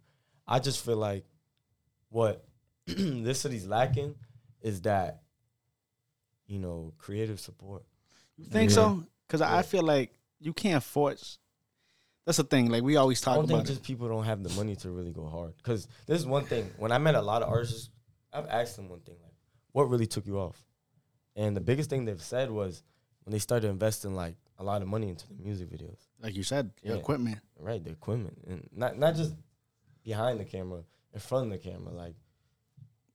I just feel like what [CLEARS THROAT] this city's lacking is that, you know, creative support. You think Yeah. so? Because I feel like you can't force. That's the thing. Like we always I talk don't think about. It. just people don't have the money to really go hard. Because this is one thing. When I met a lot of artists, I've asked them one thing like, "What really took you off?" And the biggest thing they've said was when they started investing like a lot of money into the music videos, Like you said, Yeah. equipment. right? The equipment and not not just behind the camera, in front of the camera, like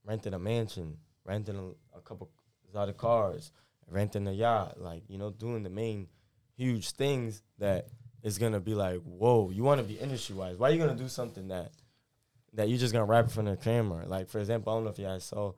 renting a mansion, renting a, a couple of cars, renting a yacht, like you know, doing the main huge things that is gonna be like, whoa, you want to be industry wise? Why are you gonna do something that that you're just gonna rap in front of the camera? Like for example, I don't know if you guys saw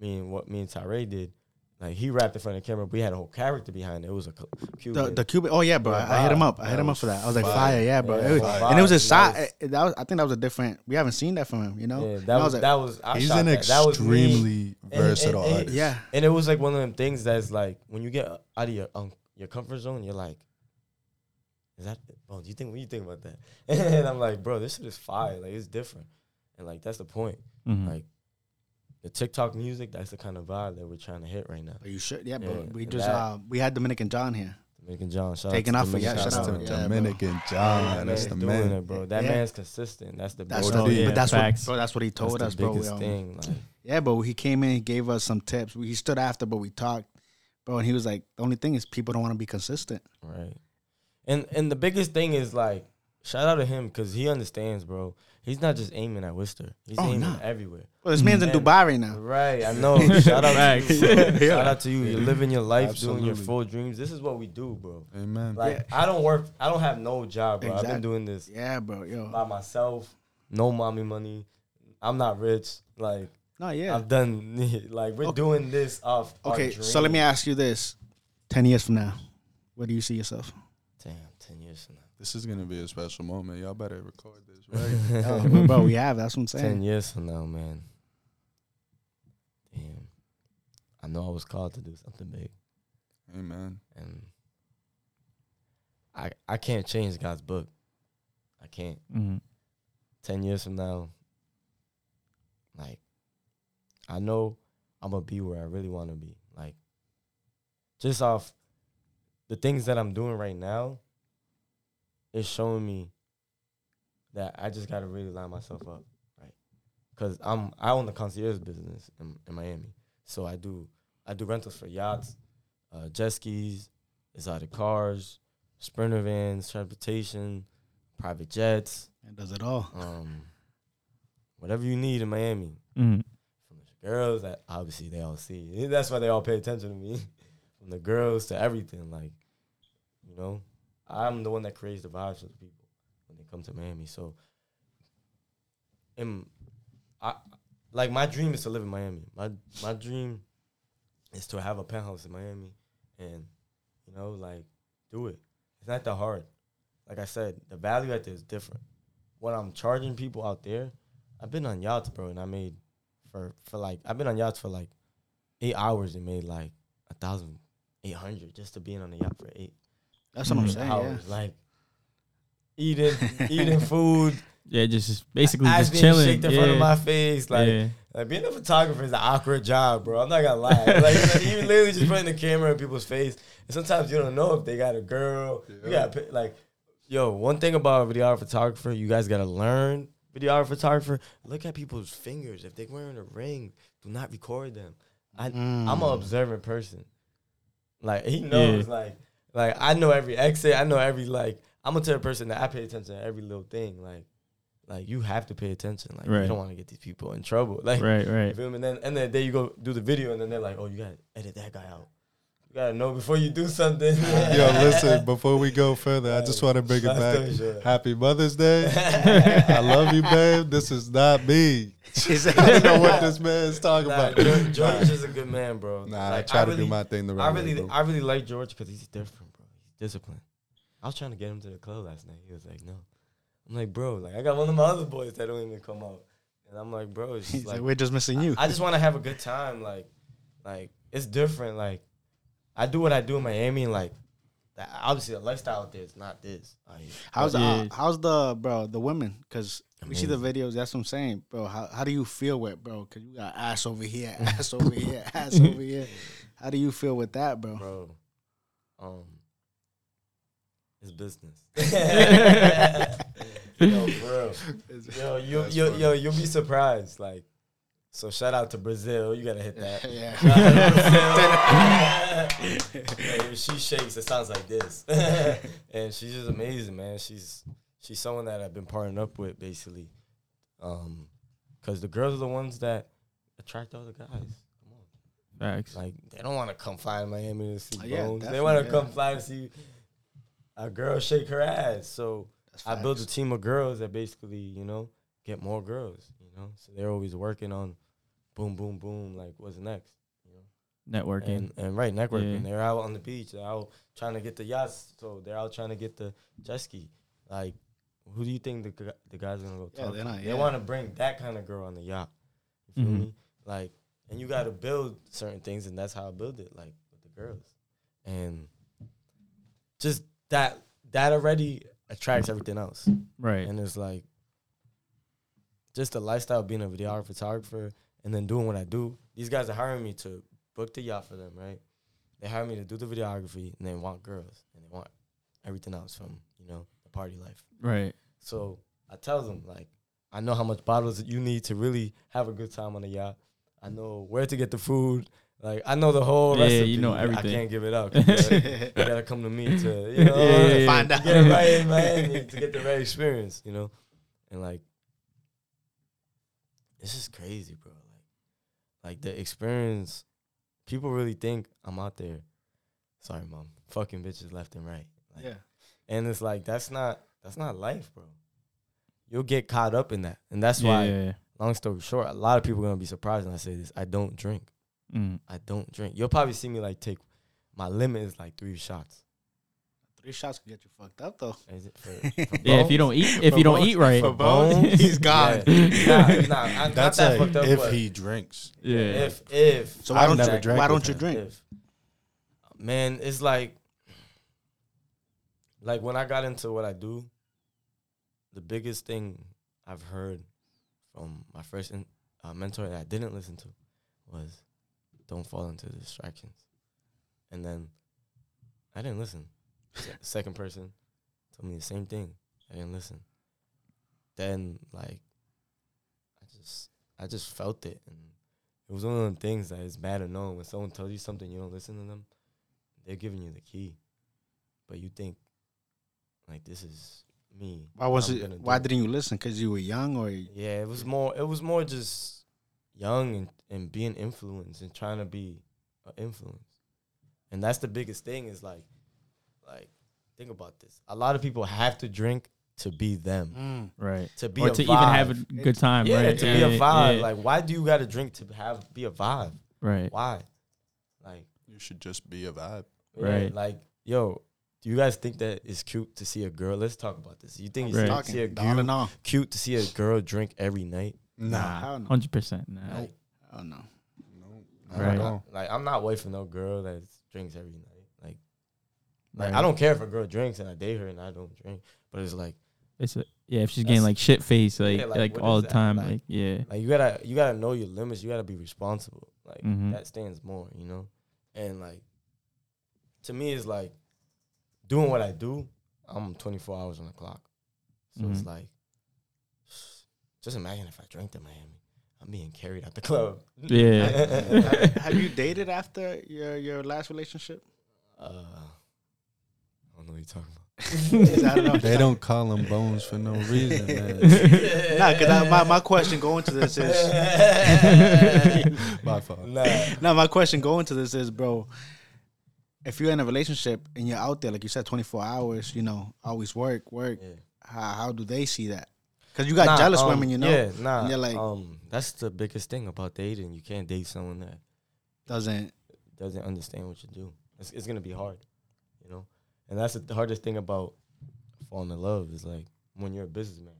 me and what me and Tyree did. Like he rapped in front of the camera, but we had a whole character behind it. It was a cu- cute. The the Cuban. Oh yeah, bro. Yeah, I, I hit him up. I hit him up for that. I was like fire. fire, yeah, bro. Yeah, It was- fire. and it was a shot. side. it- That was, I think that was a different. We haven't seen that from him. You know. yeah, And that I was, like, that was. I He's shot an that. That was me. extremely And- versatile and- and- artist. yeah. And it was like one of them things that's like when you get out of your um, your comfort zone, you're like, "Is that? Oh, do you think? What do you think about that?" [LAUGHS] And I'm like, "Bro, this shit is fire. Like it's different." And like that's the point. Mhm. Like the TikTok music, that's the kind of vibe that we're trying to hit right now. But you should, yeah. Yeah, But we and just that- uh, we had Dominican John here. Dominican John, shout Taking out off for- yeah, Dominican shout out, to yeah. Dominican That John. man's That's the man. it, bro. That Yeah. man's consistent. That's the That's Bro, what, yeah, but that's facts. what, bro. That's what he told the us, bro. biggest thing. Like, Yeah, but he came in, he gave us some tips. He stood after, but we talked, bro. And he was like, the only thing is people don't want to be consistent. Right. And and the biggest thing is like shout out to him because he understands, bro. He's not just aiming at Worcester. He's Oh, aiming nah. everywhere. Well, this man's in And- Dubai right now. Right. I know. shout out Facts. to you. [LAUGHS] Bro. Shout out to you. You're living your life, doing your full dreams. This is what we do, bro. Amen. Like I don't work. I don't have no job, bro. I've been doing this Yeah, bro. Yo, by myself. No mommy money. I'm not rich. Like no, yeah. I've done. [LAUGHS] Like we're Okay. doing this off. our Okay, so let me ask you this: Ten years from now, where do you see yourself? Damn, ten years from now. This is gonna be a special moment. Y'all better record this, [LAUGHS] right? Oh, bro, bro, we have. That's what I'm saying. Ten years from now, man. Damn. I know I was called to do something big. Amen. And I I can't change God's book. I can't. Mhm. Ten years from now, like I know I'm gonna be where I really wanna be. Like just off the things that I'm doing right now, it's showing me that I just gotta really line myself up, right? Cause I'm I own the concierge business in, in Miami, so I do I do rentals for yachts, uh, jet skis, exotic cars, sprinter vans, transportation, private jets, It does it all. um, whatever you need in Miami. Mhm. From the girls that obviously they all see. That's why they all pay attention to me. [LAUGHS] From the girls to everything, like you know, I'm the one that creates the vibes for the people when they come to Miami. So, and I like my dream is to live in Miami. My my dream is to have a penthouse in Miami, and you know, like do it. It's not that hard. Like I said, the value at there is different. What I'm charging people out there, I've been on yachts, bro, and I made for for like I've been on yachts for like eight hours and made like a thousand eight hundred just to being on the yacht for eight That's what I'm Mhm. saying. Yeah. Like eating [LAUGHS] eating food, Yeah, just just basically eyes just chilling. shaked in yeah. front of my face. Like yeah. like being a photographer is an awkward job, bro. I'm not gonna lie. Like you [LAUGHS] literally just putting the camera in people's face, and sometimes you don't know if they got a girl. You Yeah. got like, yo. One thing about a video photographer, you guys gotta learn. Video photographer, look at people's fingers. If they're wearing a ring, do not record them. I, Mm. I'm an observant person. Like he knows, like, like I know every exit. I know every like. I'm a type of person that I pay attention to every little thing. Like, like you have to pay attention. Like you don't want to get these people in trouble. [LAUGHS] Like Right, you right. feel me? And then and then there you go do the video, and then they're like, oh, you gotta edit that guy out. You gotta know before you do something. Yo, listen, before we go further, I just want to bring it back. Happy Mother's Day. I love you, babe. This is not me. [LAUGHS] I don't know what [LAUGHS] this man is talking Nah, about. George, George is a good man, bro. Nah, Like, I try to really, do my thing the right I really, way. I really like George because he's different, bro. He's disciplined. I was trying to get him to the club last night. He was like, "No." I'm like, "Bro, like I got one of my other boys that don't even come out," and I'm like, "Bro, it's He's like, like, we're just missing you. I, I just want to have a good time. Like, like it's different. Like, I do what I do in Miami, and like, that, obviously the lifestyle out there is not this. Like, how's the, uh, how's the bro the women? Because we see the videos. That's what I'm saying, bro. How how do you feel with bro? Because you got ass over here, [LAUGHS] ass over here, ass over here. How do you feel with that, bro? bro, um, it's business. [LAUGHS] [LAUGHS] yo, bro. Yo, you, That's yo, yo, you'll be surprised. Like, so shout out to Brazil. You gotta hit that. [LAUGHS] Yeah. Shout out to [LAUGHS] Brazil. Hey, [LAUGHS] if she shakes, it sounds like this. and she's just amazing, man. She's she's someone that I've been partnering up with, basically. Um, cause the girls are the ones that attract all the guys. Come on, Facts. like they don't want to come fly to Miami to see Oh, yeah, Bones. They want to yeah. come fly to see a girl shake her ass. So. I built a team of girls that basically, you know, get more girls, you know. So they're always working on boom, boom, boom, like what's next, you know. Networking. And and right, networking. Yeah. They're out on the beach, they're out trying to get the yachts, so they're out trying to get the jet ski. Like, who do you think the gu- the guys gonna go Yeah, talk they're to? not- They want to bring that kind of girl on the yacht. You feel Mhm. me? Like, and you got to build certain things, and that's how I build it, like with the girls, and just that that already attracts everything else. right. And it's like just the lifestyle of being a videographer, photographer, and then doing what I do. These guys are hiring me to book the yacht for them, right? They hire me to do the videography, and they want girls, and they want everything else from you know the party life. Right. So I tell them like, I know how much bottles you need to really have a good time on the yacht. I know where to get the food. Like I know the whole Yeah, recipe. you know everything. I can't give it up. [LAUGHS] You gotta, you gotta come to me to you [LAUGHS] know Yeah, yeah, yeah. Find out. get it right [LAUGHS] in Miami to get the right experience. You know, and like this is crazy, bro. Like, like the experience. People really think I'm out there. Sorry, mom. Fucking bitches left and right. Like, Yeah. and it's like that's not that's not life, bro. You'll get caught up in that, and that's yeah, why. yeah, yeah. Long story short, a lot of people are gonna be surprised when I say this. I don't drink. Mm. I don't drink. You'll probably see me like take. My limit is like three shots. Three shots can get you fucked up though. Is it for, [LAUGHS] for Yeah, if you don't eat, if For you don't bones- eat right, for bones, [LAUGHS] he's gone. Yeah. nah, nah, I- That's not that like fucked up, if he drinks. yeah, if if So why I've don't never you? drank Why don't you him. drink? if man, it's like like when I got into what I do, the biggest thing I've heard from my first in, uh, mentor that I didn't listen to was don't fall into distractions. And then I didn't listen. Se- second person told me the same thing. I didn't listen. Then like I just I just felt it and it was one of the things that is bad to know when someone tells you something you don't listen to them, they're giving you the key. But you think like this is me. Why was it? Why didn't you listen? Because you were young, or yeah, it was more. It was more just young and, and being influenced and trying to be an influence, and that's the biggest thing. Is like, like think about this. A lot of people have to drink to be them, mm. right. to be Or a to vibe. even have a good time, yeah, right? to yeah, be a vibe. yeah, Like, why do you got to drink to have be a vibe? right. Why? Like, You should just be a vibe. yeah, Right. Like, yo. Do you guys think that it's cute to see a girl? Let's talk about this. You think it's Right. cute to see a talking all in girl, cute to see a girl drink every night? Nah, hell no. hundred percent. Nah. Like, Oh no. No, I'm Right. not- like I'm not waiting for no girl that drinks every night. Like, like Right. I don't care if a girl drinks and I date her and I don't drink. But it's like, It's a, yeah. If she's getting like shit face, like Yeah, like, like, all the that? time, Like- like yeah, like you gotta you gotta know your limits. You gotta be responsible. Like Mhm. that stands more, you know. And like, to me, it's like doing what I do. I'm 24 hours on the clock, so it's Mhm. like, just imagine if I drank in Miami. I'm being carried out the club. Yeah. have, [LAUGHS] have you dated after your your last relationship? uh, I don't know what you're talking about. [LAUGHS] I don't know. They don't call them bones for no reason, man. [LAUGHS] Nah, because my, my question going to this is My fault. Nah. now my question going to this is, bro, if you're in a relationship and you're out there, like you said, 24 hours, you know, always work, work. Yeah. How how do they see that? Because you got Nah, jealous um, women, you know, Yeah, nah. And you're like- um, that's the biggest thing about dating. You can't date someone that doesn't. doesn't understand what you do. It's, it's gonna be hard, you know. And that's the hardest thing about falling in love is like when you're a businessman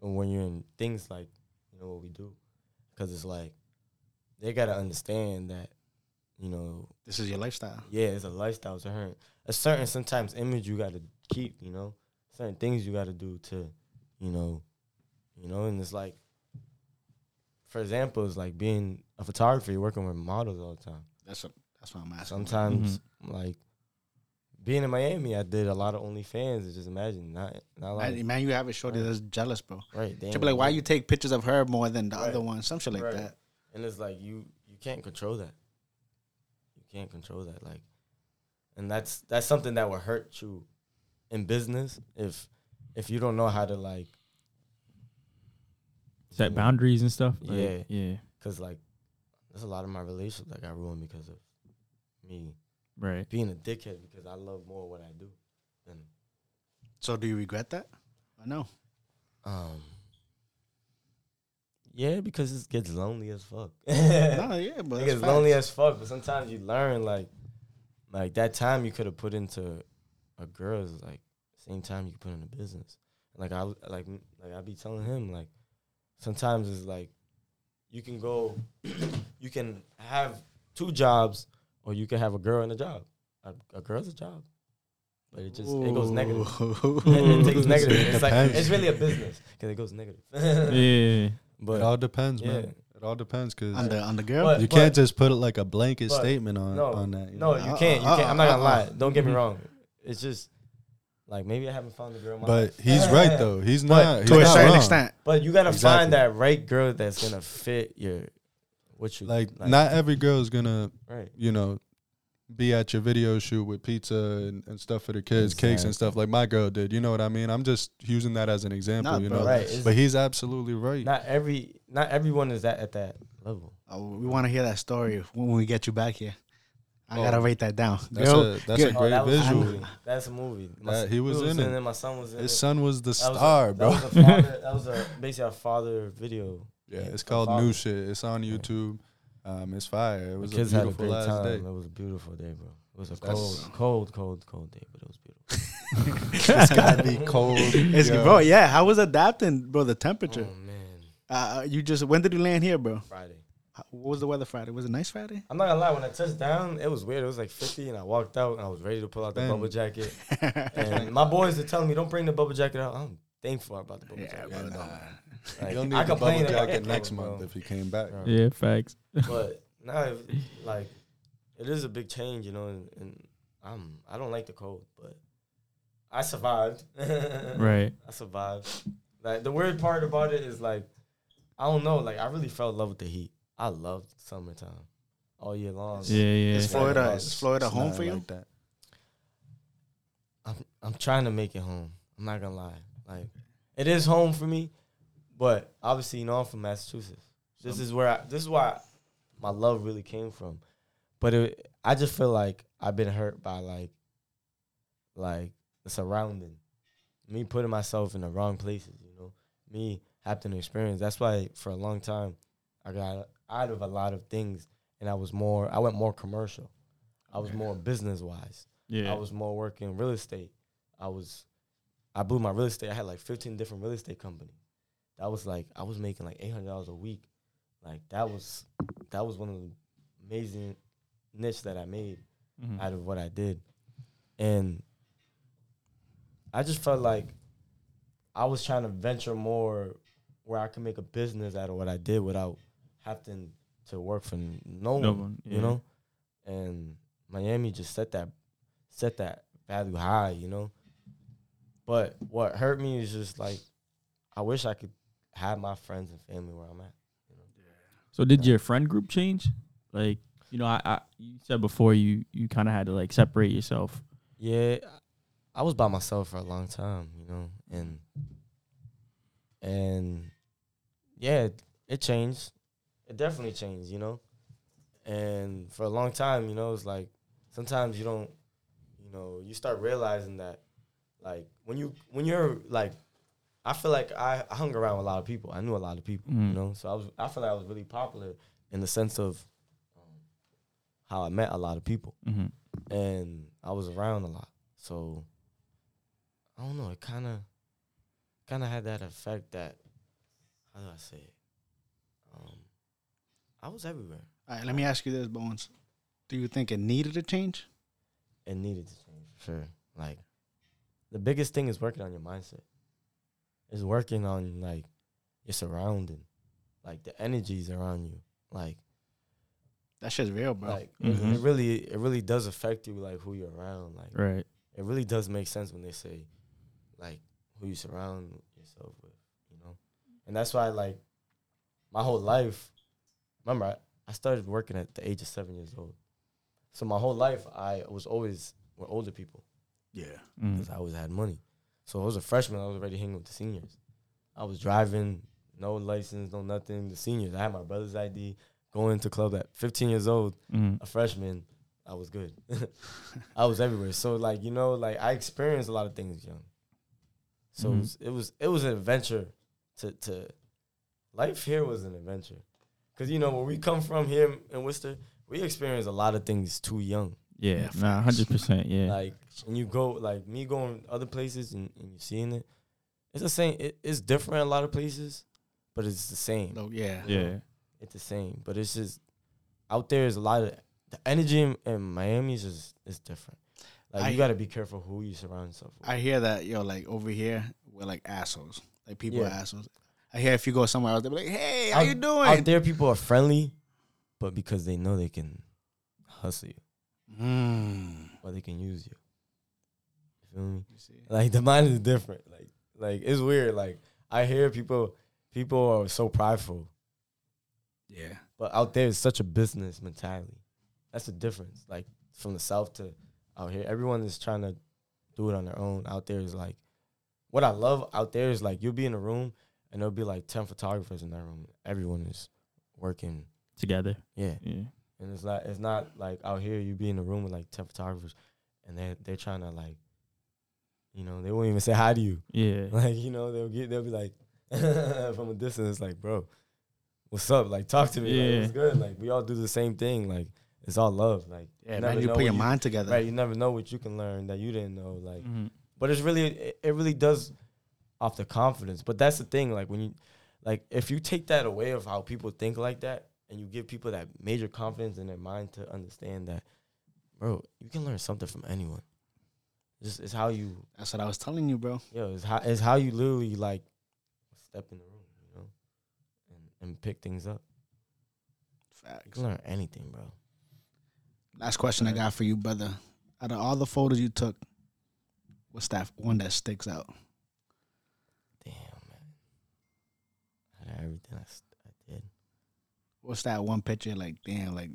and when you're in things like you know what we do, because it's like they gotta understand that you know This is your lifestyle. yeah, it's a lifestyle. It's a certain, a certain sometimes image you got to keep. You know, certain things you got to do to, you know, you know, and it's like, for example, it's like being a photographer. You're working with models all the time. That's what that's what I'm asking. Sometimes, mm-hmm. like being in Miami, I did a lot of OnlyFans. Just imagine not not a lot. Man, man, you have a shorty that's jealous, bro. right? They She'll be like, why you take pictures of her more than the Right. other one? Some shit like Right. that. And it's like you you can't control that. You can't control that. Like, and that's that's something that will hurt you in business if if you don't know how to like set boundaries and stuff. Like, Yeah. yeah, Cause like there's a lot of my relationships that got ruined because of me right. being a dickhead because I love more what I do than So do you regret that? I know. um. Yeah, because it gets lonely as fuck. [LAUGHS] no, yeah, but it gets facts. lonely as fuck. But sometimes you learn like, like that time you could have put into a girl is like same time you could put in a business. Like I like like I be telling him like sometimes it's like you can go, [CLEARS THROAT] you can have two jobs or you can have a girl and a job. A, a girl's a job, but it just it goes negative. [LAUGHS] it takes [LAUGHS] negative. It's like it's really a business because it goes negative. [LAUGHS] Yeah, but It but all depends, yeah, man. It all depends because on the on the girl. But- you can't just put it like a blanket but- statement on no, on that. you no, know? you can't. You uh, can't. I'm not gonna uh, lie. uh. Don't get me wrong. It's just like maybe I haven't found the girl. in my But life. he's right though. He's But not. He's to a not certain wrong. extent. But you gotta Exactly. find that right girl that's gonna fit your what you Like, not every girl is gonna, right. you know, be at your video shoot with pizza and, and stuff for the kids, cakes and stuff like my girl did. You know what I mean? I'm just using that as an example. Nah, you bro. know, Right. It's- but he's absolutely right. Not every not everyone is that at that level. Oh, we want to hear that story when we get you back here. I Oh. gotta write that down. That's Girl, a that's a good. Oh, great that was a visual. movie. That's a movie. My That- son- he was in it. My son was in His it. son was the That was a- star, that bro. was a father- [LAUGHS] That was a basically a father video. Yeah, Yeah, it's called. New Shit. It's on YouTube. Um, it's fire. It The was a kids had a beautiful great last time. day. It was a beautiful day, bro. It was a That's- cold, cold, cold, cold day, but it was beautiful. [LAUGHS] [LAUGHS] it's gotta be cold. It's, yo. bro, yeah. How was adapting, bro? The temperature. Oh man, Uh, you just when did you land here, bro? Friday. How- What was the weather Friday? Was it nice Friday? I'm not gonna lie. When I touched down, it was weird. It was like 50, and I walked out, and I was ready to pull out the Damn. bubble jacket. [LAUGHS] And my boys are telling me, "Don't bring the bubble jacket out." I'm thankful about the bubble Yeah, jacket. Yeah, bro, nah. Like, You'll need I the complain bubble about jacket it, [LAUGHS] next bro. month if he came back. Yeah, facts. [LAUGHS] but now if, like it is a big change, you know, and, and I'm I don't like the cold, but I survived. [LAUGHS] Right. I survived. Like the weird part about it is like I don't know, like I really fell in love with the heat. I loved summertime all year long. Yeah, yeah. Is It's Florida- not- is Florida home for you? Like that. I'm I'm trying to make it home. I'm not gonna lie. Like it is home for me, but obviously, you know, I'm from Massachusetts. This is where I, this is why my love really came from. But it, I just feel like I've been hurt by like like the surrounding. Me putting myself in the wrong places, you know. Me having to experience. That's why for a long time I got out of a lot of things and I was more I went more commercial. I was more business wise. Yeah. I was more working real estate. I was, I blew my real estate. I had like 15 different real estate companies. That was like I was making like $800 a week. Like that was, that was one of the amazing niche that I made Mhm. out of what I did, and I just felt like I was trying to venture more where I could make a business out of what I did without having to work for no, No one, one, you know. And Miami just set that set that value high, you know. But what hurt me is just like I wish I could have my friends and family where I'm at. So did your friend group change? Like, you know, I, I you said before you you kind of had to like separate yourself. Yeah, I was by myself for a long time, you know, and and yeah, it, it changed. It definitely changed, you know. And for a long time, you know, it's like sometimes you don't, you know, you start realizing that, like when you when you're like, I feel like I, I hung around with a lot of people. I knew a lot of people, you Mhm. know. So I was I feel like I was really popular in the sense of um, how I met a lot of people hmm and I was around a lot. So I don't know. It kind of kind of had that effect that how do I say it? Um, I was everywhere. All right, let me ask you this, Bones. Do you think it needed a change? It needed to change sure. Like the biggest thing is working on your mindset. Is working on like your surrounding, like the energies around you. Like That shit's real, bro. like it, Mhm. it really it really does affect you like who you're around. Like Right. it really does make sense when they say like who you surround yourself with, you know? And that's why like my whole life remember I, I started working at the age of seven years old. So my whole life I was always with older people yeah. Mm. because I always had money. So I was a freshman, I was already hanging with the seniors. I was driving, no license, no nothing. The seniors, I had my brother's ID, going to club at 15 years old Mm. a freshman, I was good. [LAUGHS] I was everywhere. So like you know, like I experienced a lot of things young. So it, Mhm. was, it was it was an adventure. To to life here was an adventure, because you know where we come from here in Worcester, we experience a lot of things too young. Yeah. Yeah, Nah. Hundred percent. Yeah. Like when you go, like me going other places and, and you seeing it, it's the same. It, it's different in a lot of places, but it's the same No, yeah. yeah. it's the same. But it's just out there is a lot of the energy in, in Miami is just is different. Like I- you got to be careful who you surround yourself with. I hear that, yo, like over here, we're like assholes. Like people Yeah. are assholes. I hear if you go somewhere else, they'll be like, "Hey, how out, you doing?" Out there, people are friendly, but because they know they can hustle you Mm. or they can use you. You feel me? Like the mind is different. Like like it's weird. Like I hear people people are so prideful, Yeah, but out there it's such a business mentality. That's the difference. Like from the south to out here, everyone is trying to do it on their own. Out there is like what I love out there is like you'll be in a room and there'll be like ten photographers in that room. Everyone is working. Together. Yeah. Yeah. And it's not it's not like out here you be in a room with like ten photographers and they they're trying to like you know, they won't even say hi to you. Yeah. [LAUGHS] Like, you know, they'll get they'll be like [LAUGHS] from a distance, like, bro, what's up? Like talk to me. Like, it's good. Like we all do the same thing. Like it's all love. Like yeah, never man. You put what your mind together. Right, you never know what you can learn that you didn't know. Like Mhm. but it's really it, it really does off the confidence. But that's the thing, like when you like if you take that away of how people think like that and you give people that major confidence in their mind to understand that, bro, you can learn something from anyone. Just it's how you That's what I was telling you, bro. yo, it's how it's how you literally like step in the room, you know, and, and pick things up. You can learn anything, bro. Last question I got for you, brother. Out of all the photos you took, what's that one that sticks out? Damn, man. Out of everything I, s- I did. What's that one picture? Like, damn, like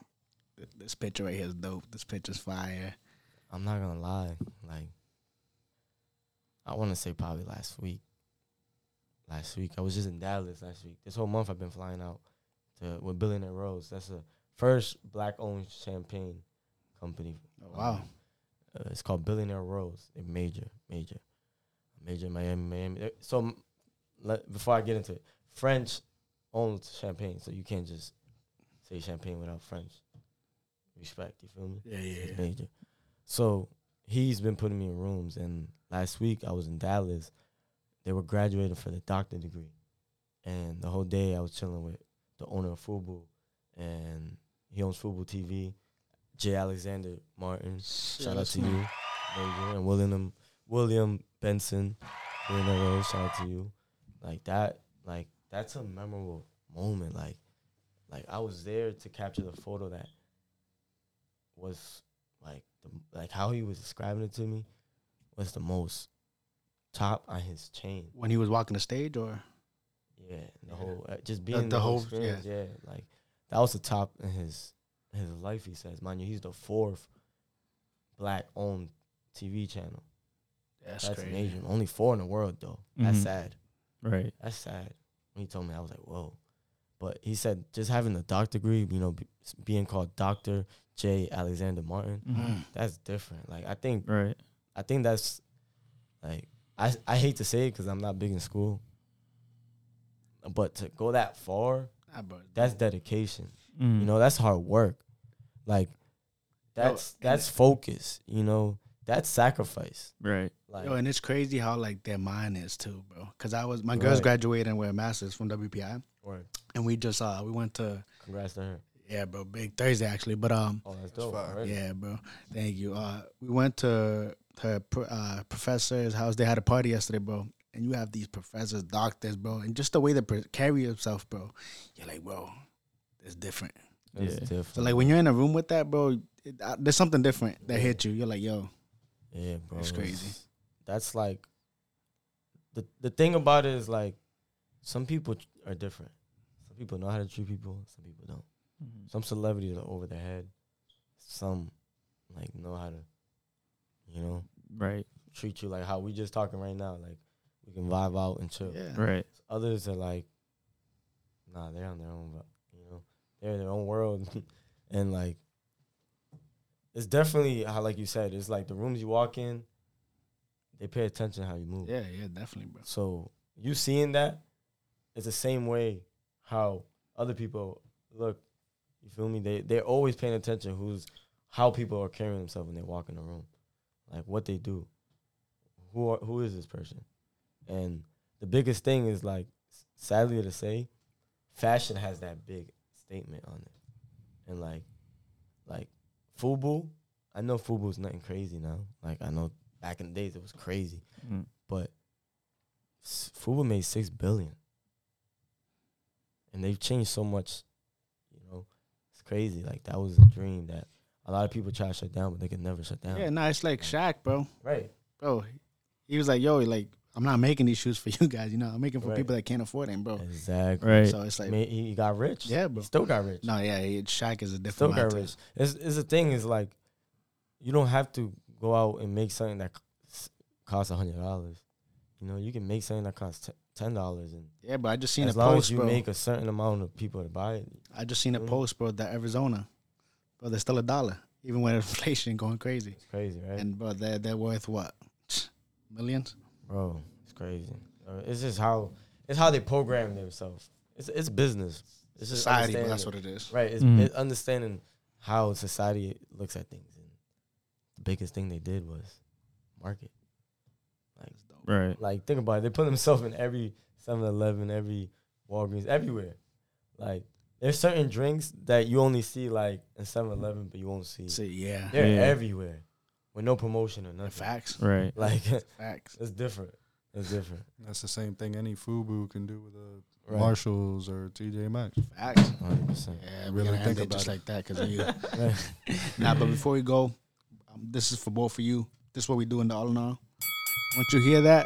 th- this picture right here is dope. This picture's fire. I'm not gonna lie. Like, I want to say probably last week. Last week, I was just in Dallas last week. This whole month, I've been flying out to with Billionaire Rose. That's the first black-owned champagne company. Oh, wow. Uh, it's called Billionaire Rose. They're major, major, major Miami, Miami. So, let, before I get into it, French owns champagne, so you can't just say champagne without French respect. You feel me? Yeah, It's major. So he's been putting me in rooms, and last week I was in Dallas. They were graduating for the doctor degree, and the whole day I was chilling with the owner of Fubu, and he owns Fubu TV. J. Alexander Martin, shout out to you, Major, and William William Benson, William Rose, shout out to you. Like that, like that's a memorable moment. Like, like I was there to capture the photo that was like the like how he was describing it to me was the most top on his chain. When he was walking the stage, or Yeah, the Yeah. whole uh, just being the, the whole whole- experience. Yeah. like that was the top in his his life. He says, mind you, he's the fourth black owned TV channel. that's, That's crazy. major. Only four in the world though. That's Mhm. sad. Right. That's sad. When he told me, I was like, whoa. But he said just having a doctor degree, you know, be, being called Doctor J. Alexander Martin, Mhm. that's different. Like I think Right. I think that's like I I hate to say it because I'm not big in school, but to go that far, Nah, bro. that's dedication. Mhm. You know, that's hard work. Like that's that's focus. You know, that's sacrifice. Right. Like Yo, and it's crazy how like their mind is too, bro. Cause I was my girl's Right. graduating with a master's from WPI, or and we just uh we went to congrats to her. yeah, bro, big Thursday actually, but um Oh, that's dope. fire. already. yeah, bro, thank you. Uh, we went to her uh, professor's house. They had a party yesterday, bro. And you have these professors, doctors, bro, and just the way they carry yourself, bro. You're like, bro, it's different. It's Yeah. different. So like when you're in a room with that, bro, it, uh, there's something different that Yeah. hit you. You're like, yo, Yeah, bro. It's crazy. That's like the the thing about it is like some people are different. Some people know how to treat people. Some people don't. Mhm. Some celebrities are over their head. Some like know how to, you know, Right. treat you like how we just talking right now. Like we can vibe out and chill. yeah, Right. Others are like, nah, they're on their own, but you know, they're in their own world, [LAUGHS] and like, it's definitely how, like you said, it's like the rooms you walk in, they pay attention how you move. yeah, yeah, definitely, bro. So you seeing that, it's the same way how other people look. You feel me? They they're always paying attention who's how people are carrying themselves when they walk in the room, like what they do. Who are, who is this person? And the biggest thing is like, sadly to say, fashion has that big statement on it, and like, like Fubu. I know Fubu's nothing crazy now. Like I know back in the days it was crazy Mhm. but s- Fubu made six billion. and they've changed so much. You know, it's crazy. Like that was a dream that a lot of people try to shut down, but they could never shut down. Yeah, no, it's like Shaq, bro. Right. Bro, he was like, yo, like I'm not making these shoes for [LAUGHS] you guys. You know, I'm making for Right. people that can't afford them, bro. Exactly. Right. So it's like, I mean, he got rich. yeah, bro. He still got rich. No, yeah, he, Shaq is a different. still got mindset. rich. It's, it's the thing is like, you don't have to go out and make something that costs a hundred dollars. You know, you can make something that costs t- ten dollars, and Yeah, but I just seen as a long post, as you bro. make a certain amount of people to buy it, I just seen a post, bro. That Arizona, bro, they're still a dollar, even with [LAUGHS] inflation going crazy. it's crazy, right? And bro, they're they're worth what [SNIFFS] millions? Bro, it's crazy. It's just how it's how they program themselves. It's it's business. It's just Society, bro. understanding- That's what it is. right. It's, Mhm. it's understanding how society looks at things, and the biggest thing they did was market. Like Right. Like think about it. They put themselves in every 7-Eleven, every Walgreens, everywhere. Like there's certain drinks that you only see like in 7-Eleven, but you won't see. See, yeah, They're Yeah. everywhere with no promotion or nothing. facts, Right. Like [LAUGHS] facts. it's different. It's different. That's the same thing any FUBU can do with a Right. Marshalls or TJ Maxx. Facts. 100%. Yeah, Really gonna think end it about just it. like that because of you. Right. [LAUGHS] nah, but before we go, um, this is for both of you. This is what we do in the all in all. Once you hear that,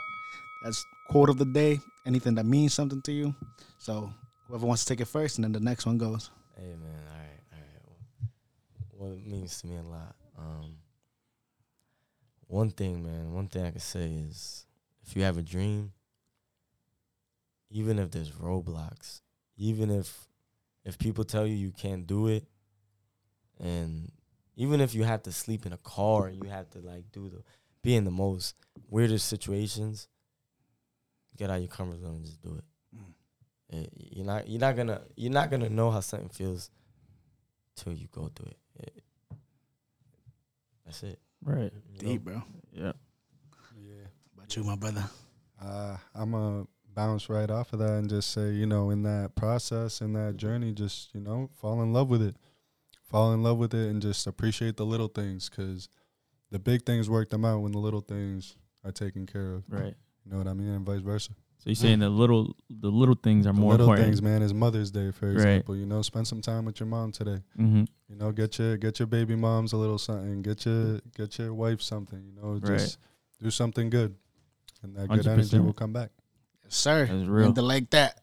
that's quote of the day. Anything that means something to you. So whoever wants to take it first, and then the next one goes. Hey man, all right, all right. Well, it means to me a lot. Um, one thing, man, one thing I can say is, if you have a dream, even if there's roadblocks, even if if people tell you you can't do it, and even if you have to sleep in a car and you have to like do the be in the most weirdest situations, get out your comfort zone and just do it. Eh, You're not you're not gonna you're not gonna know how something feels till you go through it. It- that's it. Right. you know? Deep, bro. Yeah. Yeah. About you, my brother. Uh, I'm going to bounce right off of that and just say, you know, in that process, in that journey, just, you know, fall in love with it. Fall in love with it and just appreciate the little things because the big things work them out when the little things are taken care of. Right. You know what I mean? And vice versa. So you're saying the little the little things are The more little important. things, man, is Mother's Day, for Right. example. You know, spend some time with your mom today. Mm-hmm. You know, get your get your baby moms a little something. Get your get your wife something. You know, Right. just do something good, and that good energy will come back. Yes, sir. That's real. End it like that.